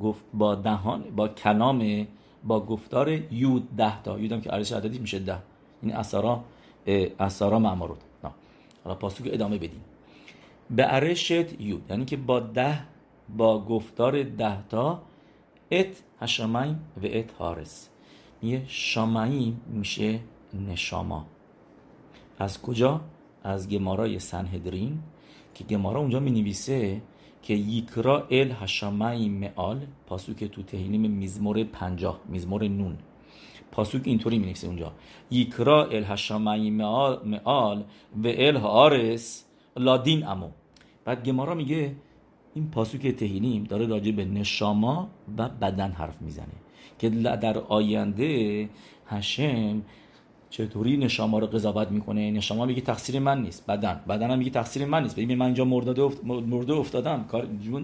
گفت با دهان با کلام با گفتار یود ده تا. یودم که ارشت عددی میشه ده. این اثرا اثرا معمارود. حالا پاسو که ادامه بدیم. به ارشت یود. یعنی که با ده با گفتار ده تا ات هشمایم و ات هارس میگه شامعیم میشه نشاما. از کجا؟ از گمارای سنهدرین که گمارا اونجا می نویسه که یکرا ال هشمایم مئال پاسوک تو تهینیم میزمور پنجاه میزمور نون. پاسوک اینطوری می نویسه اونجا. یکرا ال هشمایم مئال و ال هارس لادین امو. بعد گمارا میگه این پاسوک تهینیم داره راجع به نشاما و بدن حرف می‌زنه که در آینده هشم چطوری نشاما رو قضاوت می‌کنه؟ نشاما میگه تقصیر من نیست. بدن. بدن هم میگه تقصیر من نیست. ببین من اینجا مرده افت... مرده افتادم.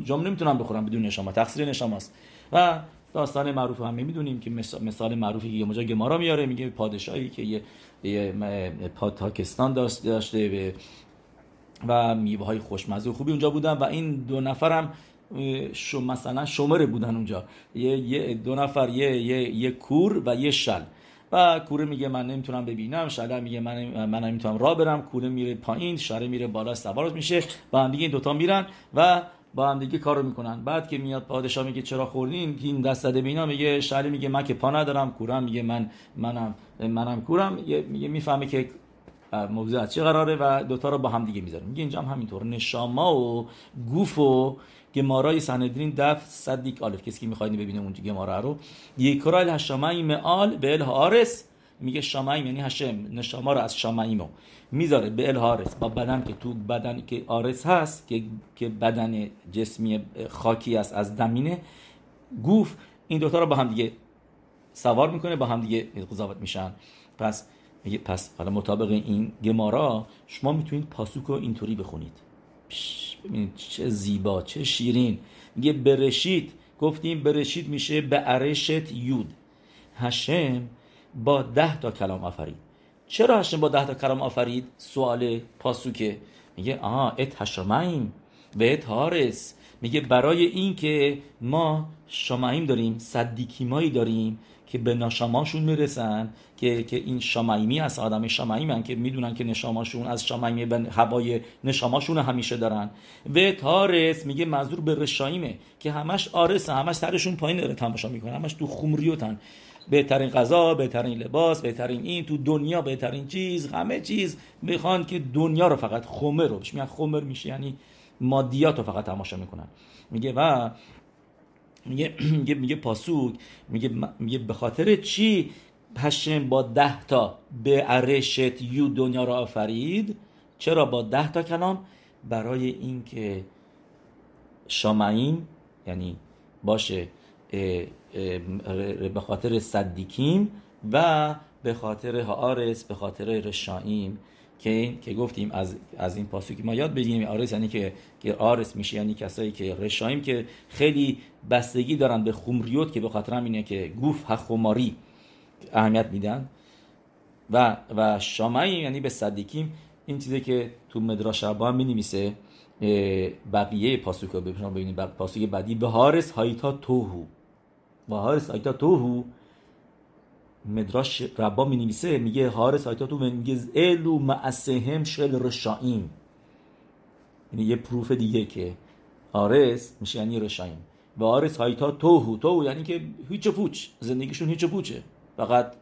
جام نمی‌تونم بخورم بدون نشاما. تقصیر نشاماست. و داستان معروف هم می‌دونیم که مثال معروفی که مجا گمارا میاره. میگه پادشاهی که یه, یه پاکستان داشته به و میوه های خوشمزه و خوبی اونجا بودن و این دو نفرم شو مثلا شمره بودن اونجا. یه, یه دو نفر یه, یه, یه کور و یه شل. و کوره میگه من نمی‌تونم ببینم شله میگه من من نمی‌تونم راه برم کوره میره پایین شله میره بالا سوار میشه با هم دیگه این دوتا میرن و با هم دیگه کارو می‌کنن. بعد که میاد پادشاه میگه چرا خوردین؟ این دست زده بینا میگه شله میگه من که پا ندارم کورم میگه من منم منم کورم. میگه می‌فهمه که موضوع از چه قراره و دوتا رو با هم دیگه می‌ذاره. میگه اینجا هم همینطور. نشاما و گوف و گمارای سندرین دف صدیق آلف. کسی که می‌خواید ببینه اونجا گمارا رو. یکرال هشامای مال به الهارس میگه شامایم یعنی هشم. نشاما رو از شامایمو می‌ذاره به الهارس با بدن که تو بدن که آرس هست که که بدن جسمی خاکی است از دمینه. گوف این دوتا رو با هم دیگه سوار می‌کنه با هم دیگه قضاوت میشن. پس میگه پس حالا مطابق این گمارا شما می‌تونید پاسوک رو اینطوری بخونید. ببینید چه زیبا چه شیرین. میگه برشید. گفتیم برشید میشه به ارشت یود. هشم با ده تا کلام آفرید. چرا هشم با ده تا کلام آفرید؟ سوال پاسوکه. میگه آها ات هشمایم و ات هارس میگه برای این که ما شمایم داریم صدیکیمایی داریم. که به نشاماشون می‌رسن که که این شامایمی از آدم شامایمی که می‌دونن که نشاماشون از شامایمی به هوای نشاماشون همیشه دارن. و تارس میگه منظور به رشایمه که همش آرس همش سرشون پایین داره تماشا می‌کنه همش تو خمریوتن. بهترین غذا بهترین لباس بهترین این تو دنیا بهترین چیز همه چیز می‌خوان که دنیا رو فقط خمر رو میگن خمر میشه یعنی مادیات رو فقط تماشا می‌کنن. میگه و میگه [clears throat] میگه میگه پاسوک. میگه میگه به خاطر چی پشم با ده تا به عرشت یو دنیا را آفرید؟ چرا با ده تا کلام؟ برای اینکه شامعیم یعنی باشه به خاطر صدیکیم و به خاطر هارس به خاطر رشائیم که که گفتیم از از این پاسو که ما یاد بگیریم. آرس یعنی که که آرس میشه یعنی کسایی که رشایم که خیلی بستگی دارن به خمریوت که به خاطر اینه که گوف خماری اهمیت میدن. و و شامعیم یعنی به صدیکیم این چیزی که تو مدراش هم می بقیه پاسوک رو ببینید پاسوک بعدی به هارس هایتا توهو. و هارس هایتا توهو مدراش ربا می نویسه میگه هارس هایتا تو میگه الو معسهم شل رشایم. یعنی یه پروف دیگه که هارس میشه یعنی رشایم و هارس هایتا توهو توهو یعنی که هیچ پوچ. زندگیشون هیچ پوچه. فقط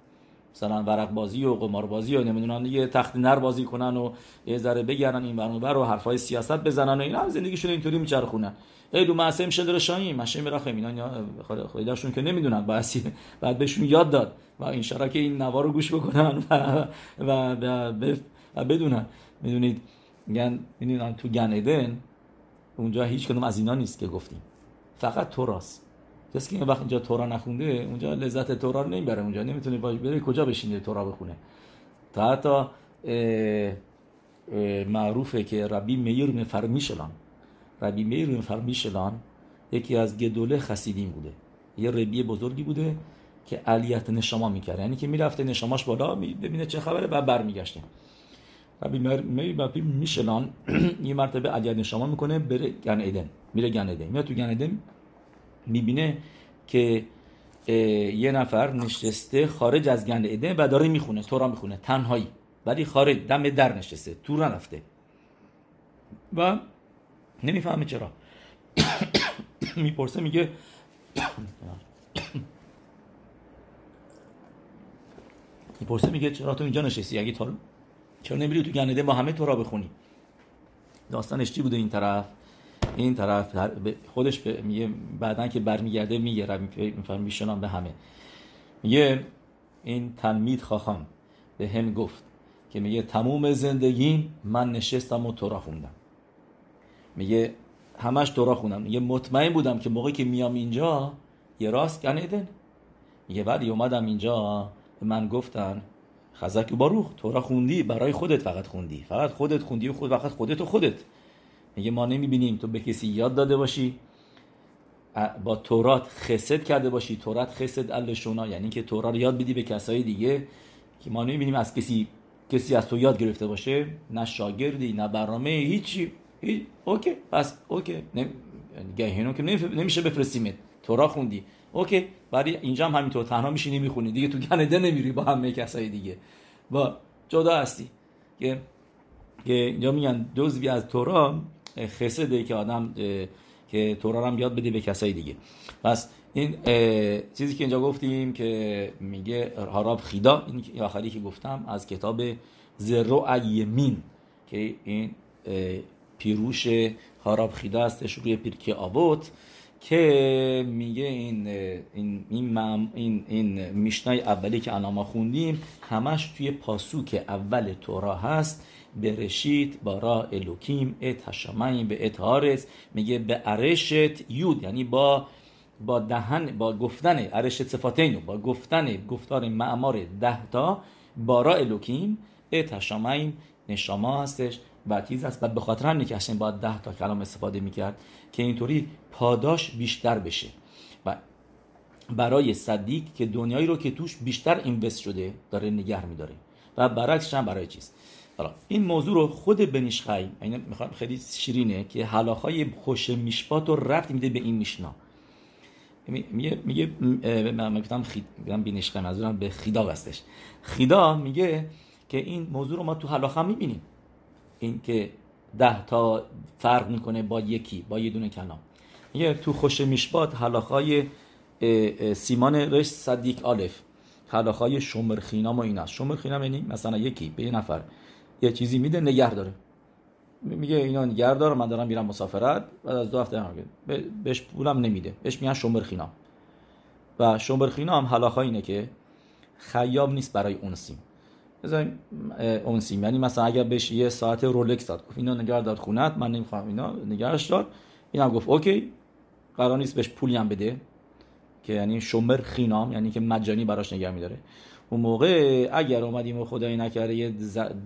مثلا ورق بازی و قمار بازی و نمی‌دونن یه تخت نر بازی کنن و یه ذره بگردن این برنامه و حرفای سیاست بزنن و اینا. زندگیشون اینطوری میچرخونن. ایلو معصم شده رشایی مشه میرخه اینا خودشون که نمی‌دونن. باید بعد بهشون یاد داد. و این که این نوار رو گوش بکنن و, و, و, بدونن. می‌دونید؟ میگن می‌دونن تو گن ادن اونجا هیچ کدوم از اینا نیست که گفتیم. فقط تو راست. کسی که این وقت اینجا تورا نخونده اونجا لذت تورا رو نمی‌بره اونجا. نمی‌تونه باش بره کجا بشینه تورا بخونه؟ تا حتی معروفه که ربی میر مفرمیشلان ربی میر مفرمیشلان یکی از گدوله خسیدین بوده. یه ربی بزرگی بوده که علیت نشما می‌کرد. یعنی که می‌رفته نشماش بالا ببینه چه خبره و برمیگشته. ربی میر میشلان یه مرتبه علیت نشما می‌کنه بره گن ایدن. میره گن ایدن. میاد تو گن ایدن می‌بینه که یه نفر نشسته خارج از گند ایدن و داره می‌خونه تو را می‌خونه. تنهایی. ولی خارج دم در نشسته. تو رفته. و نمی‌فهمه چرا. [coughs] می‌پرسه میگه [coughs] می‌پرسه میگه چرا تو اینجا نشستی؟ اگه تو چرا نمیری تو گنده با همه تو را بخونی؟ داستانش چی بوده این طرف؟ این طرف خودش میگه بعدا که برمیگرده میگه میفهم میشنم به همه. میگه این تلمید خواهم به هم گفت که میگه تموم زندگی من نشستم و تو را خوندم. میگه همش تو را خوندم. میگه مطمئن بودم که موقعی که میام اینجا یه راست גן עדן میگه ولی اومدم اینجا به من گفتن חזק ברוך تورا خوندی برای خودت فقط خوندی. فقط خودت خوندی و خود فقط خودت و خودت. میگه ما نمی‌بینیم تو به کسی یاد داده باشی. با תורת חסד کرده باشی. תורת חסד על לשונה یعنی که تورات یاد بدی به کسای دیگه که ما نمی‌بینیم از کسی کسی از تو یاد گرفته باشه. نه شاگردی نه برنامه هیچی. هیچ. اوکی. پس اوکی. نم... گهینو که نمیشه بفرستیمت. تورا خوندی. اوکی ولی اینجا هم همینطور تنها میشینی می‌خونی. دیگه تو گنده نمیری با همه کسای دیگه. با جدا هستی. که که اینجا میگن جزوی از تورا خسده که آدم که تورا هم یاد بده به کسای دیگه. پس این چیزی که اینجا گفتیم که میگه هاراب خیدا این آخری که گفتم از کتاب زرو ایمین که این پیروش هاراب خیدا هستش روی پیرکی آبوت. که میگه این این این, این, این میشنای اولی که الان خوندیم همش توی پاسوک اول تورا هست. برشید بارا الوکیم ات هشمایم به ات هارس میگه به ارشت یود یعنی با با دهن با گفتن ارشت صفاتینو با گفتن گفتار معمار ده تا بارا الوکیم ات هشمایم نشما هستش. و چیز است. و به خاطر همینه که با ده تا کلام استفاده می‌کرد که اینطوری پاداش بیشتر بشه. و برای صدیق که دنیایی رو که توش بیشتر اینوست شده داره نگه میداره. و برعکسش هم برای چیز؟ حالا این موضوع رو خود بنیشخای این می‌خوام خیلی شیرینه که حلاخای خوش میشپات رو رفت میده به این میشنا. میگه میگه من گفتم خید میگم بنیشخای منظورم به خیدا هستش خیدا میگه که این موضوع رو ما تو حلاخه می‌بینیم. این که ده تا فرق می‌کنه با یکی با یه دونه کلام. میگه تو خوش میشبات حلاخای سیمان رش صدیق آلف. حلاخای شمر خینام و این است. شمر خینام یعنی مثلا یکی به یه نفر. یه چیزی میده نگه داره. میگه اینا نگه دار من دارم میرم مسافرت. بعد از دو هفته بهش پولم نمیده. بهش میگن شمبر خینام و شمبر خینام حلاخا اینه که خیاب نیست برای اونسیم بذاریم اونسیم یعنی مثلا اگر بهش یه ساعت رولکس داد گفت اینا نگه داد خونت من نمی‌خوام اینا نگهش داد اینم گفت اوکی قرار نیست بهش پولی هم بده که یعنی شمر خینام یعنی که مجانی براش نگه میداره. اون موقع اگر اومدیم و خدایی نکرده یه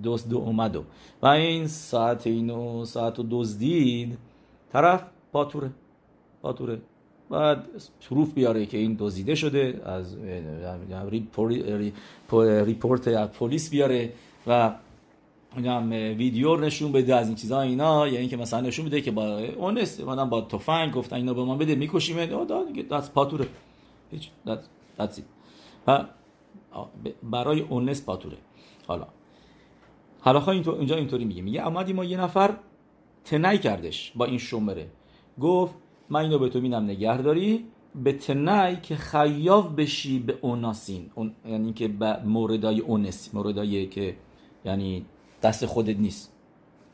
دوست دو اومد و این ساعت اینو ساعت رو دزدید طرف پاتوره پاتوره. بعد پروف بیاره که این دزدیده شده از ریپورت پلیس بیاره و هم ویدیو نشون بده از این چیزا اینا. یعنی که مثلا نشون بده که با اونست مادام با تفنگ گفتن اینا به ما بده می‌کشیم داد دست پاتوره. هیچ دست برای اونس پاتوره. حالا حالا اینطور اینجا اینطوری میگه. میگه اومدی ما یه نفر تنای کردش با این شمره. گفت من اینو به تو میدم نگهداری. به تنای که خیاف بشی به اوناسین. اون یعنی که به موردای اونس. موردایی که یعنی دست خودت نیست.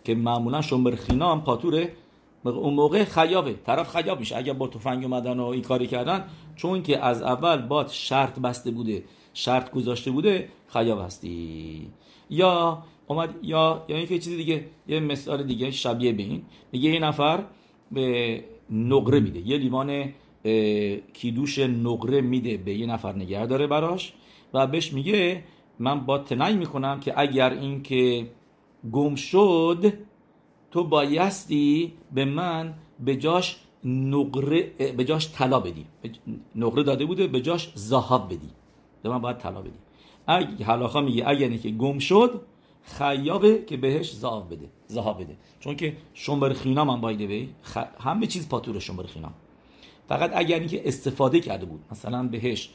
که معمولا شنبر خینا هم پاتوره. اون موقع خیابه طرف خیاب میشه. اگر با تفنگ اومدن و این کاری کردن چون که از اول باد شرط بسته بوده شرط گذاشته بوده خیاب هستی. یا اومد یا یا اینکه چیزی دیگه یه مثال دیگه شبیه به این. میگه یه نفر به نقره میده. یه لیوان کیدوش نقره میده به یه نفر نگه داره براش و بهش میگه من با تنای می‌کنم که اگر این که گم شد تو بایستی به من به جاش نقره به جاش طلا بدی. نقره داده بوده به جاش زهاب بدی. به من باید طلا بدی. اگه حلاخا میگه اگر که گم شد خیابه که بهش زهاب بده زهاب بده. چون که شنبر خینا من بایده بی خ... همه چیز پاتور شنبر خینا فقط اگر اینکه استفاده کرده بود مثلا بهش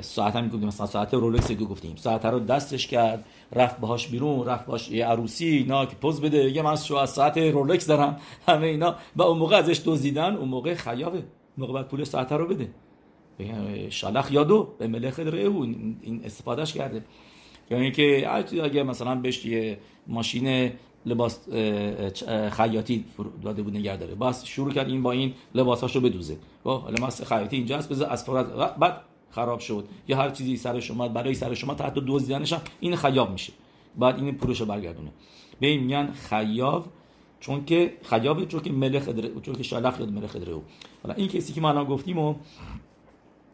ساعت هم می‌گفتیم مثلا ساعت رولکس که گفتیم. ساعت رو دستش کرد رفت باهاش بیرون رفت باش یه عروسی اینا که پوز بده یه من شو از ساعت رولکس دارم. [laughs] همه اینا. و اون موقع ازش دزدیدن اون موقع خیابه. موقع بعد پول ساعت رو بده. شلخ یادو به ملخ او این استفادهش کرده. یعنی که اگه مثلا بهش یه ماشین لباس خیاطی داده بود نگه داره. باز شروع کرد این با این لباساشو بدوزه. خب لباس خیاطی اینجا است بذار از فرات بعد خراب شد. یا هر چیزی سر شما برای سر شما تحت دزدیدنش این خیاب میشه. بعد این پولشو برگردونه. به این میگن خیاب چون که خیاب چون که ملک چون که شلخ یاد ملک او. حالا این کسی که ما الان گفتیم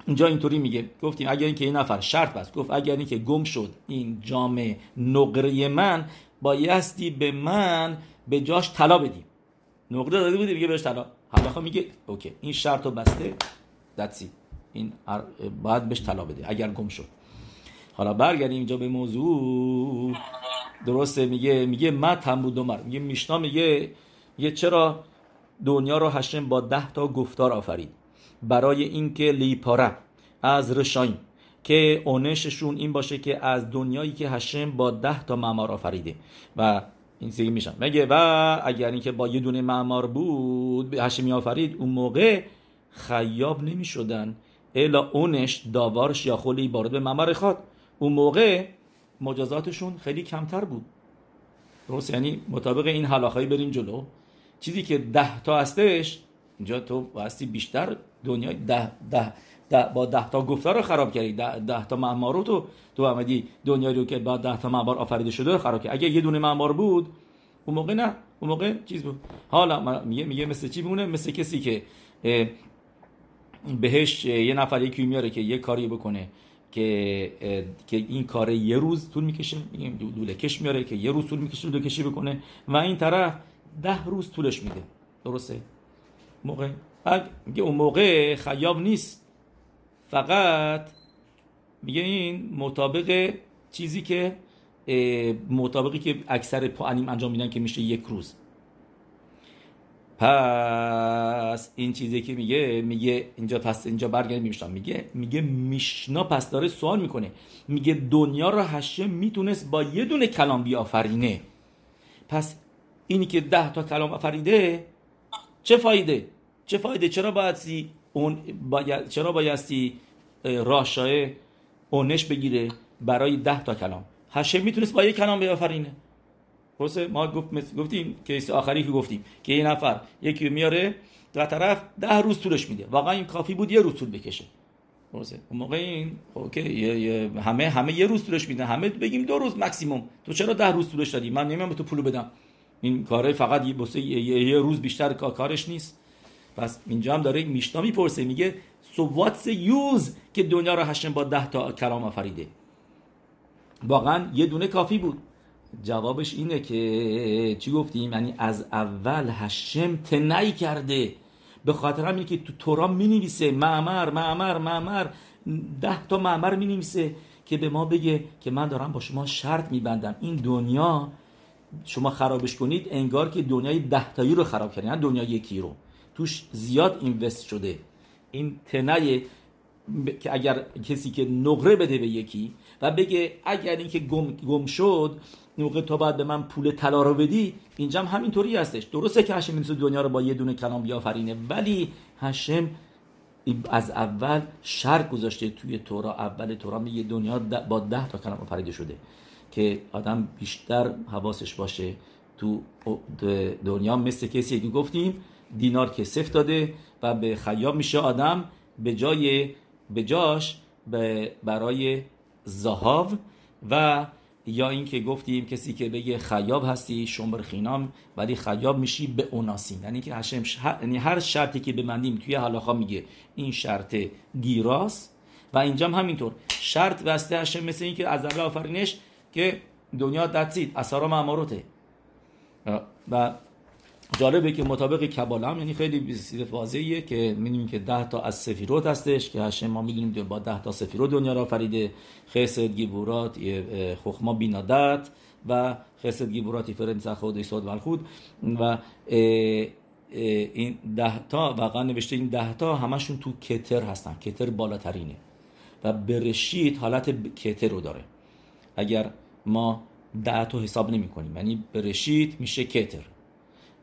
اینجا اینطوری میگه. گفتیم اگر اینکه این نفر شرط بست گفت اگر اینکه گم شد این جام نقره من بایستی به من به جاش طلا بدی. نقره داده بودی میگه بهش طلا. حالا میگه اوکی این شرط رو بسته دتسی این باید بهش طلا بده اگر گم شد. حالا برگردیم اینجا به موضوع. درسته میگه میگه ما بود مر میگه میشنا میگه میگه چرا دنیا رو هشم با ده تا گفتار آفرید؟ برای اینکه لیپاره از رشایم که اونششون این باشه که از دنیایی که هشم با ده تا معمار آفریده. و این سیگه میشن مگه و اگر اینکه با یه دونه معمار بود هشمی آفرید اون موقع خیاب نمی‌شدن. الا اونش داوارش یا خلی بارد به معمار خواد. اون موقع مجازاتشون خیلی کمتر بود. درست؟ یعنی مطابق این حلاخایی بریم جلو. چیزی که ده تا هستش اینجا تو باستی بیشتر دنیای ده, ده ده با ده تا گفتار رو خراب کردی. ده, ده تا معمار تو تو آمدی دنیایی رو که با ده تا معمار آفریده شده رو خراب کردی. اگه یه دونه معمار بود اون موقع نه اون موقع چیز بود. حالا میگه میگه مثل چی میمونه مثل کسی که بهش یه نفر یکی میاره که یه کاری بکنه که که این کار یه روز طول می‌کشه. میگیم دوله کش میاره که یه روز طول می‌کشه دوله کشی بکنه. و این طرف ده روز طولش میده. درسته؟ موقع میگه اون موقع خیاب نیست. فقط میگه این مطابق چیزی که مطابقی که اکثر پانیم انجام میدن که میشه یک روز. پس این چیزی که میگه میگه اینجا پس اینجا برگرد میشتم میگه. میگه میشنا پس داره سوال می‌کنه. میگه دنیا رو هشم می‌تونست با یه دونه کلام بیافرینه. پس اینی که ده تا کلام آفریده چه فایده؟ چه فایده؟ چرا باید اون باید چرا بایستی راشای اونش بگیره برای ده تا کلام؟ هشم می‌تونست با یک کلام بیافرینه درسته؟ ما گفت گفتیم case آخری که گفتیم که یه نفر یکی میاره در طرف ده روز طولش میده. واقعا این کافی بود یه روز طول بکشه. درسته؟ اون موقع این اوکی همه همه یه روز طولش میدن همه بگیم دو روز مکسیموم. تو چرا ده روز طولش دادی؟ من نمیام به تو پولو بدم. این کاره فقط یه روز بیشتر کارش نیست. پس اینجا هم داره میشنا می‌پرسه میگه what's the use که دنیا رو هشم با ده تا کلام آفریده؟ واقعا یه دونه کافی بود. جوابش اینه که چی گفتیم؟ یعنی از اول هشم تنعی کرده. به خاطر همینه که تو تورا می نویسه معمر معمر معمر ده تا معمر می نویسه که به ما بگه که من دارم با شما شرط میبندم. این دنیا شما خرابش کنید انگار که دنیای ده تایی رو خراب کردین دنیا یکی رو. توش زیاد اینوست شده. این تنه که اگر کسی که نقره بده به یکی و بگه اگر اینکه گم, گم شد موقع تو باید به من پول طلا رو بدی اینجا هم همینطوری هستش. درسته که هشم می‌تونه دنیا رو با یه دونه کلام بیافرینه ولی هشم از اول شرط گذاشته توی تورا اول تورا میگه دنیا با ده تا کلام آفریده شده که آدم بیشتر حواسش باشه تو دنیا. مثل کسی که گفتیم دینار که سفت داده و به خیاب میشه آدم به جای به جاش برای زهاو و یا اینکه گفتیم کسی که بگه خیاب هستی شمبر خینام ولی خیاب میشی به اوناسین یعنی که هشم یعنی هر شرطی که بمندیم توی حلاخا میگه این شرط گیراس و اینجا هم همینطور. شرط بسته هشم مثل اینکه از اول آفرینش که دنیا دتسید اثارا معماروته و جالبه که مطابق کباله یعنی خیلی واضحیه که می‌دونیم که ده تا از سفیروت هستش که هشم ما می‌دونیم با ده تا سفیروت دنیا را فریده. خسد گیبورات خخما بینادت و خسد گیبورات فرنس خود ایساد و خود و این ده تا واقعا نوشته این ده تا همشون تو کتر هستن. کتر بالاترینه و برشید حالت کتر رو داره. اگر ما ده تا حساب نمی کنیم یعنی برشید میشه کتر.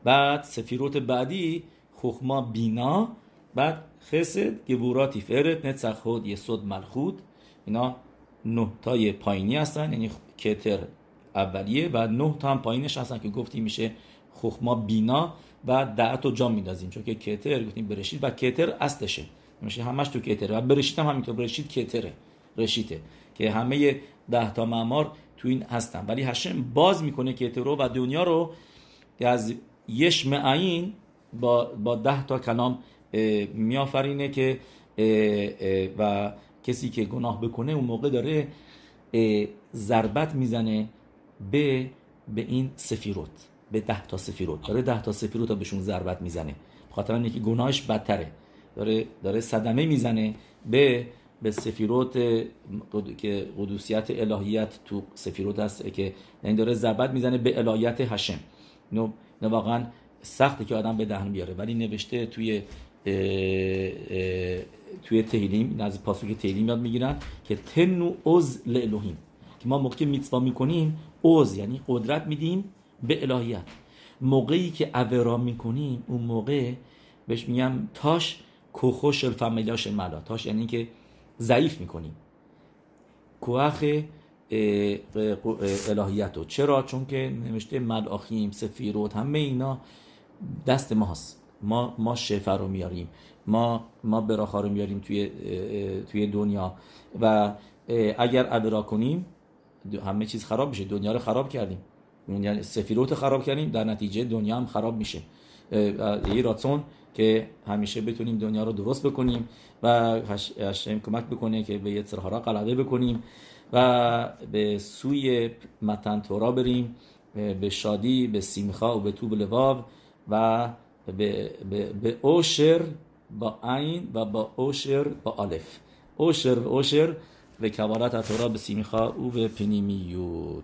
بعد سفیروت بعدی خخما بینا بعد خسد گبوراتی فرت نتسخ خود یسود ملخود اینا نه تای پایینی هستن یعنی کتر اولیه. و نه تا هم پایینش هستن که گفتی میشه خخما بینا. و ده تا جا میدازیم چون که کتر گفتیم برشید. و کتر اصلشه. میشه همش تو کتر. و برشید هم همینطور. برشید کتره. رشیته که همه ده تا معمار تو این هستن. ولی هشم باز می‌کنه کتر رو و دنیا رو. از یش معین با, با ده تا کلام میآفرینه که و کسی که گناه بکنه اون موقع داره ضربت می‌زنه به به این سفیروت به ده تا سفیروت. داره ده تا سفیروت رو بهشون ضربت می‌زنه. خاطر اینکه گناهش بدتره. داره داره صدمه می‌زنه به به سفیروت که قدوسیت الهیت تو سفیروت هست که این داره ضربت می‌زنه به الهیت هشم نه واقعا سخته که آدم به دهن بیاره. ولی نوشته توی توی تهیلیم از پاسوک تهیلیم یاد می‌گیرن که تنو اوز لالوهیم که ما موقعی میتوا می‌کنیم اوز یعنی قدرت میدیم به الهیت. موقعی که اورا می‌کنیم اون موقع بهش میگم تاش کوخوش الفامیلاش ملا تاش یعنی که ضعیف می‌کنیم. کوخ الهیت رو چرا؟ چون که نوشته ملاخیم سفیروت همه اینا دست ماست. ما ما شفر رو میاریم. ما ما براخا رو میاریم توی توی دنیا. و اگر ابرا کنیم همه چیز خراب میشه. دنیا رو خراب کردیم. یعنی سفیروت خراب کردیم. در نتیجه دنیا هم خراب میشه. یه راتون که همیشه بتونیم دنیا رو درست بکنیم و هشم کمک بکنه که به یه را غلبه بکنیم. و به سوی متن تورا بریم به شادی به سیمخا و به توب لواو و به, به, به اوشر با عین و با اوشر با آلف. اوشر و اوشر به کبارت تورا به سیمخا و به پنیمیوت.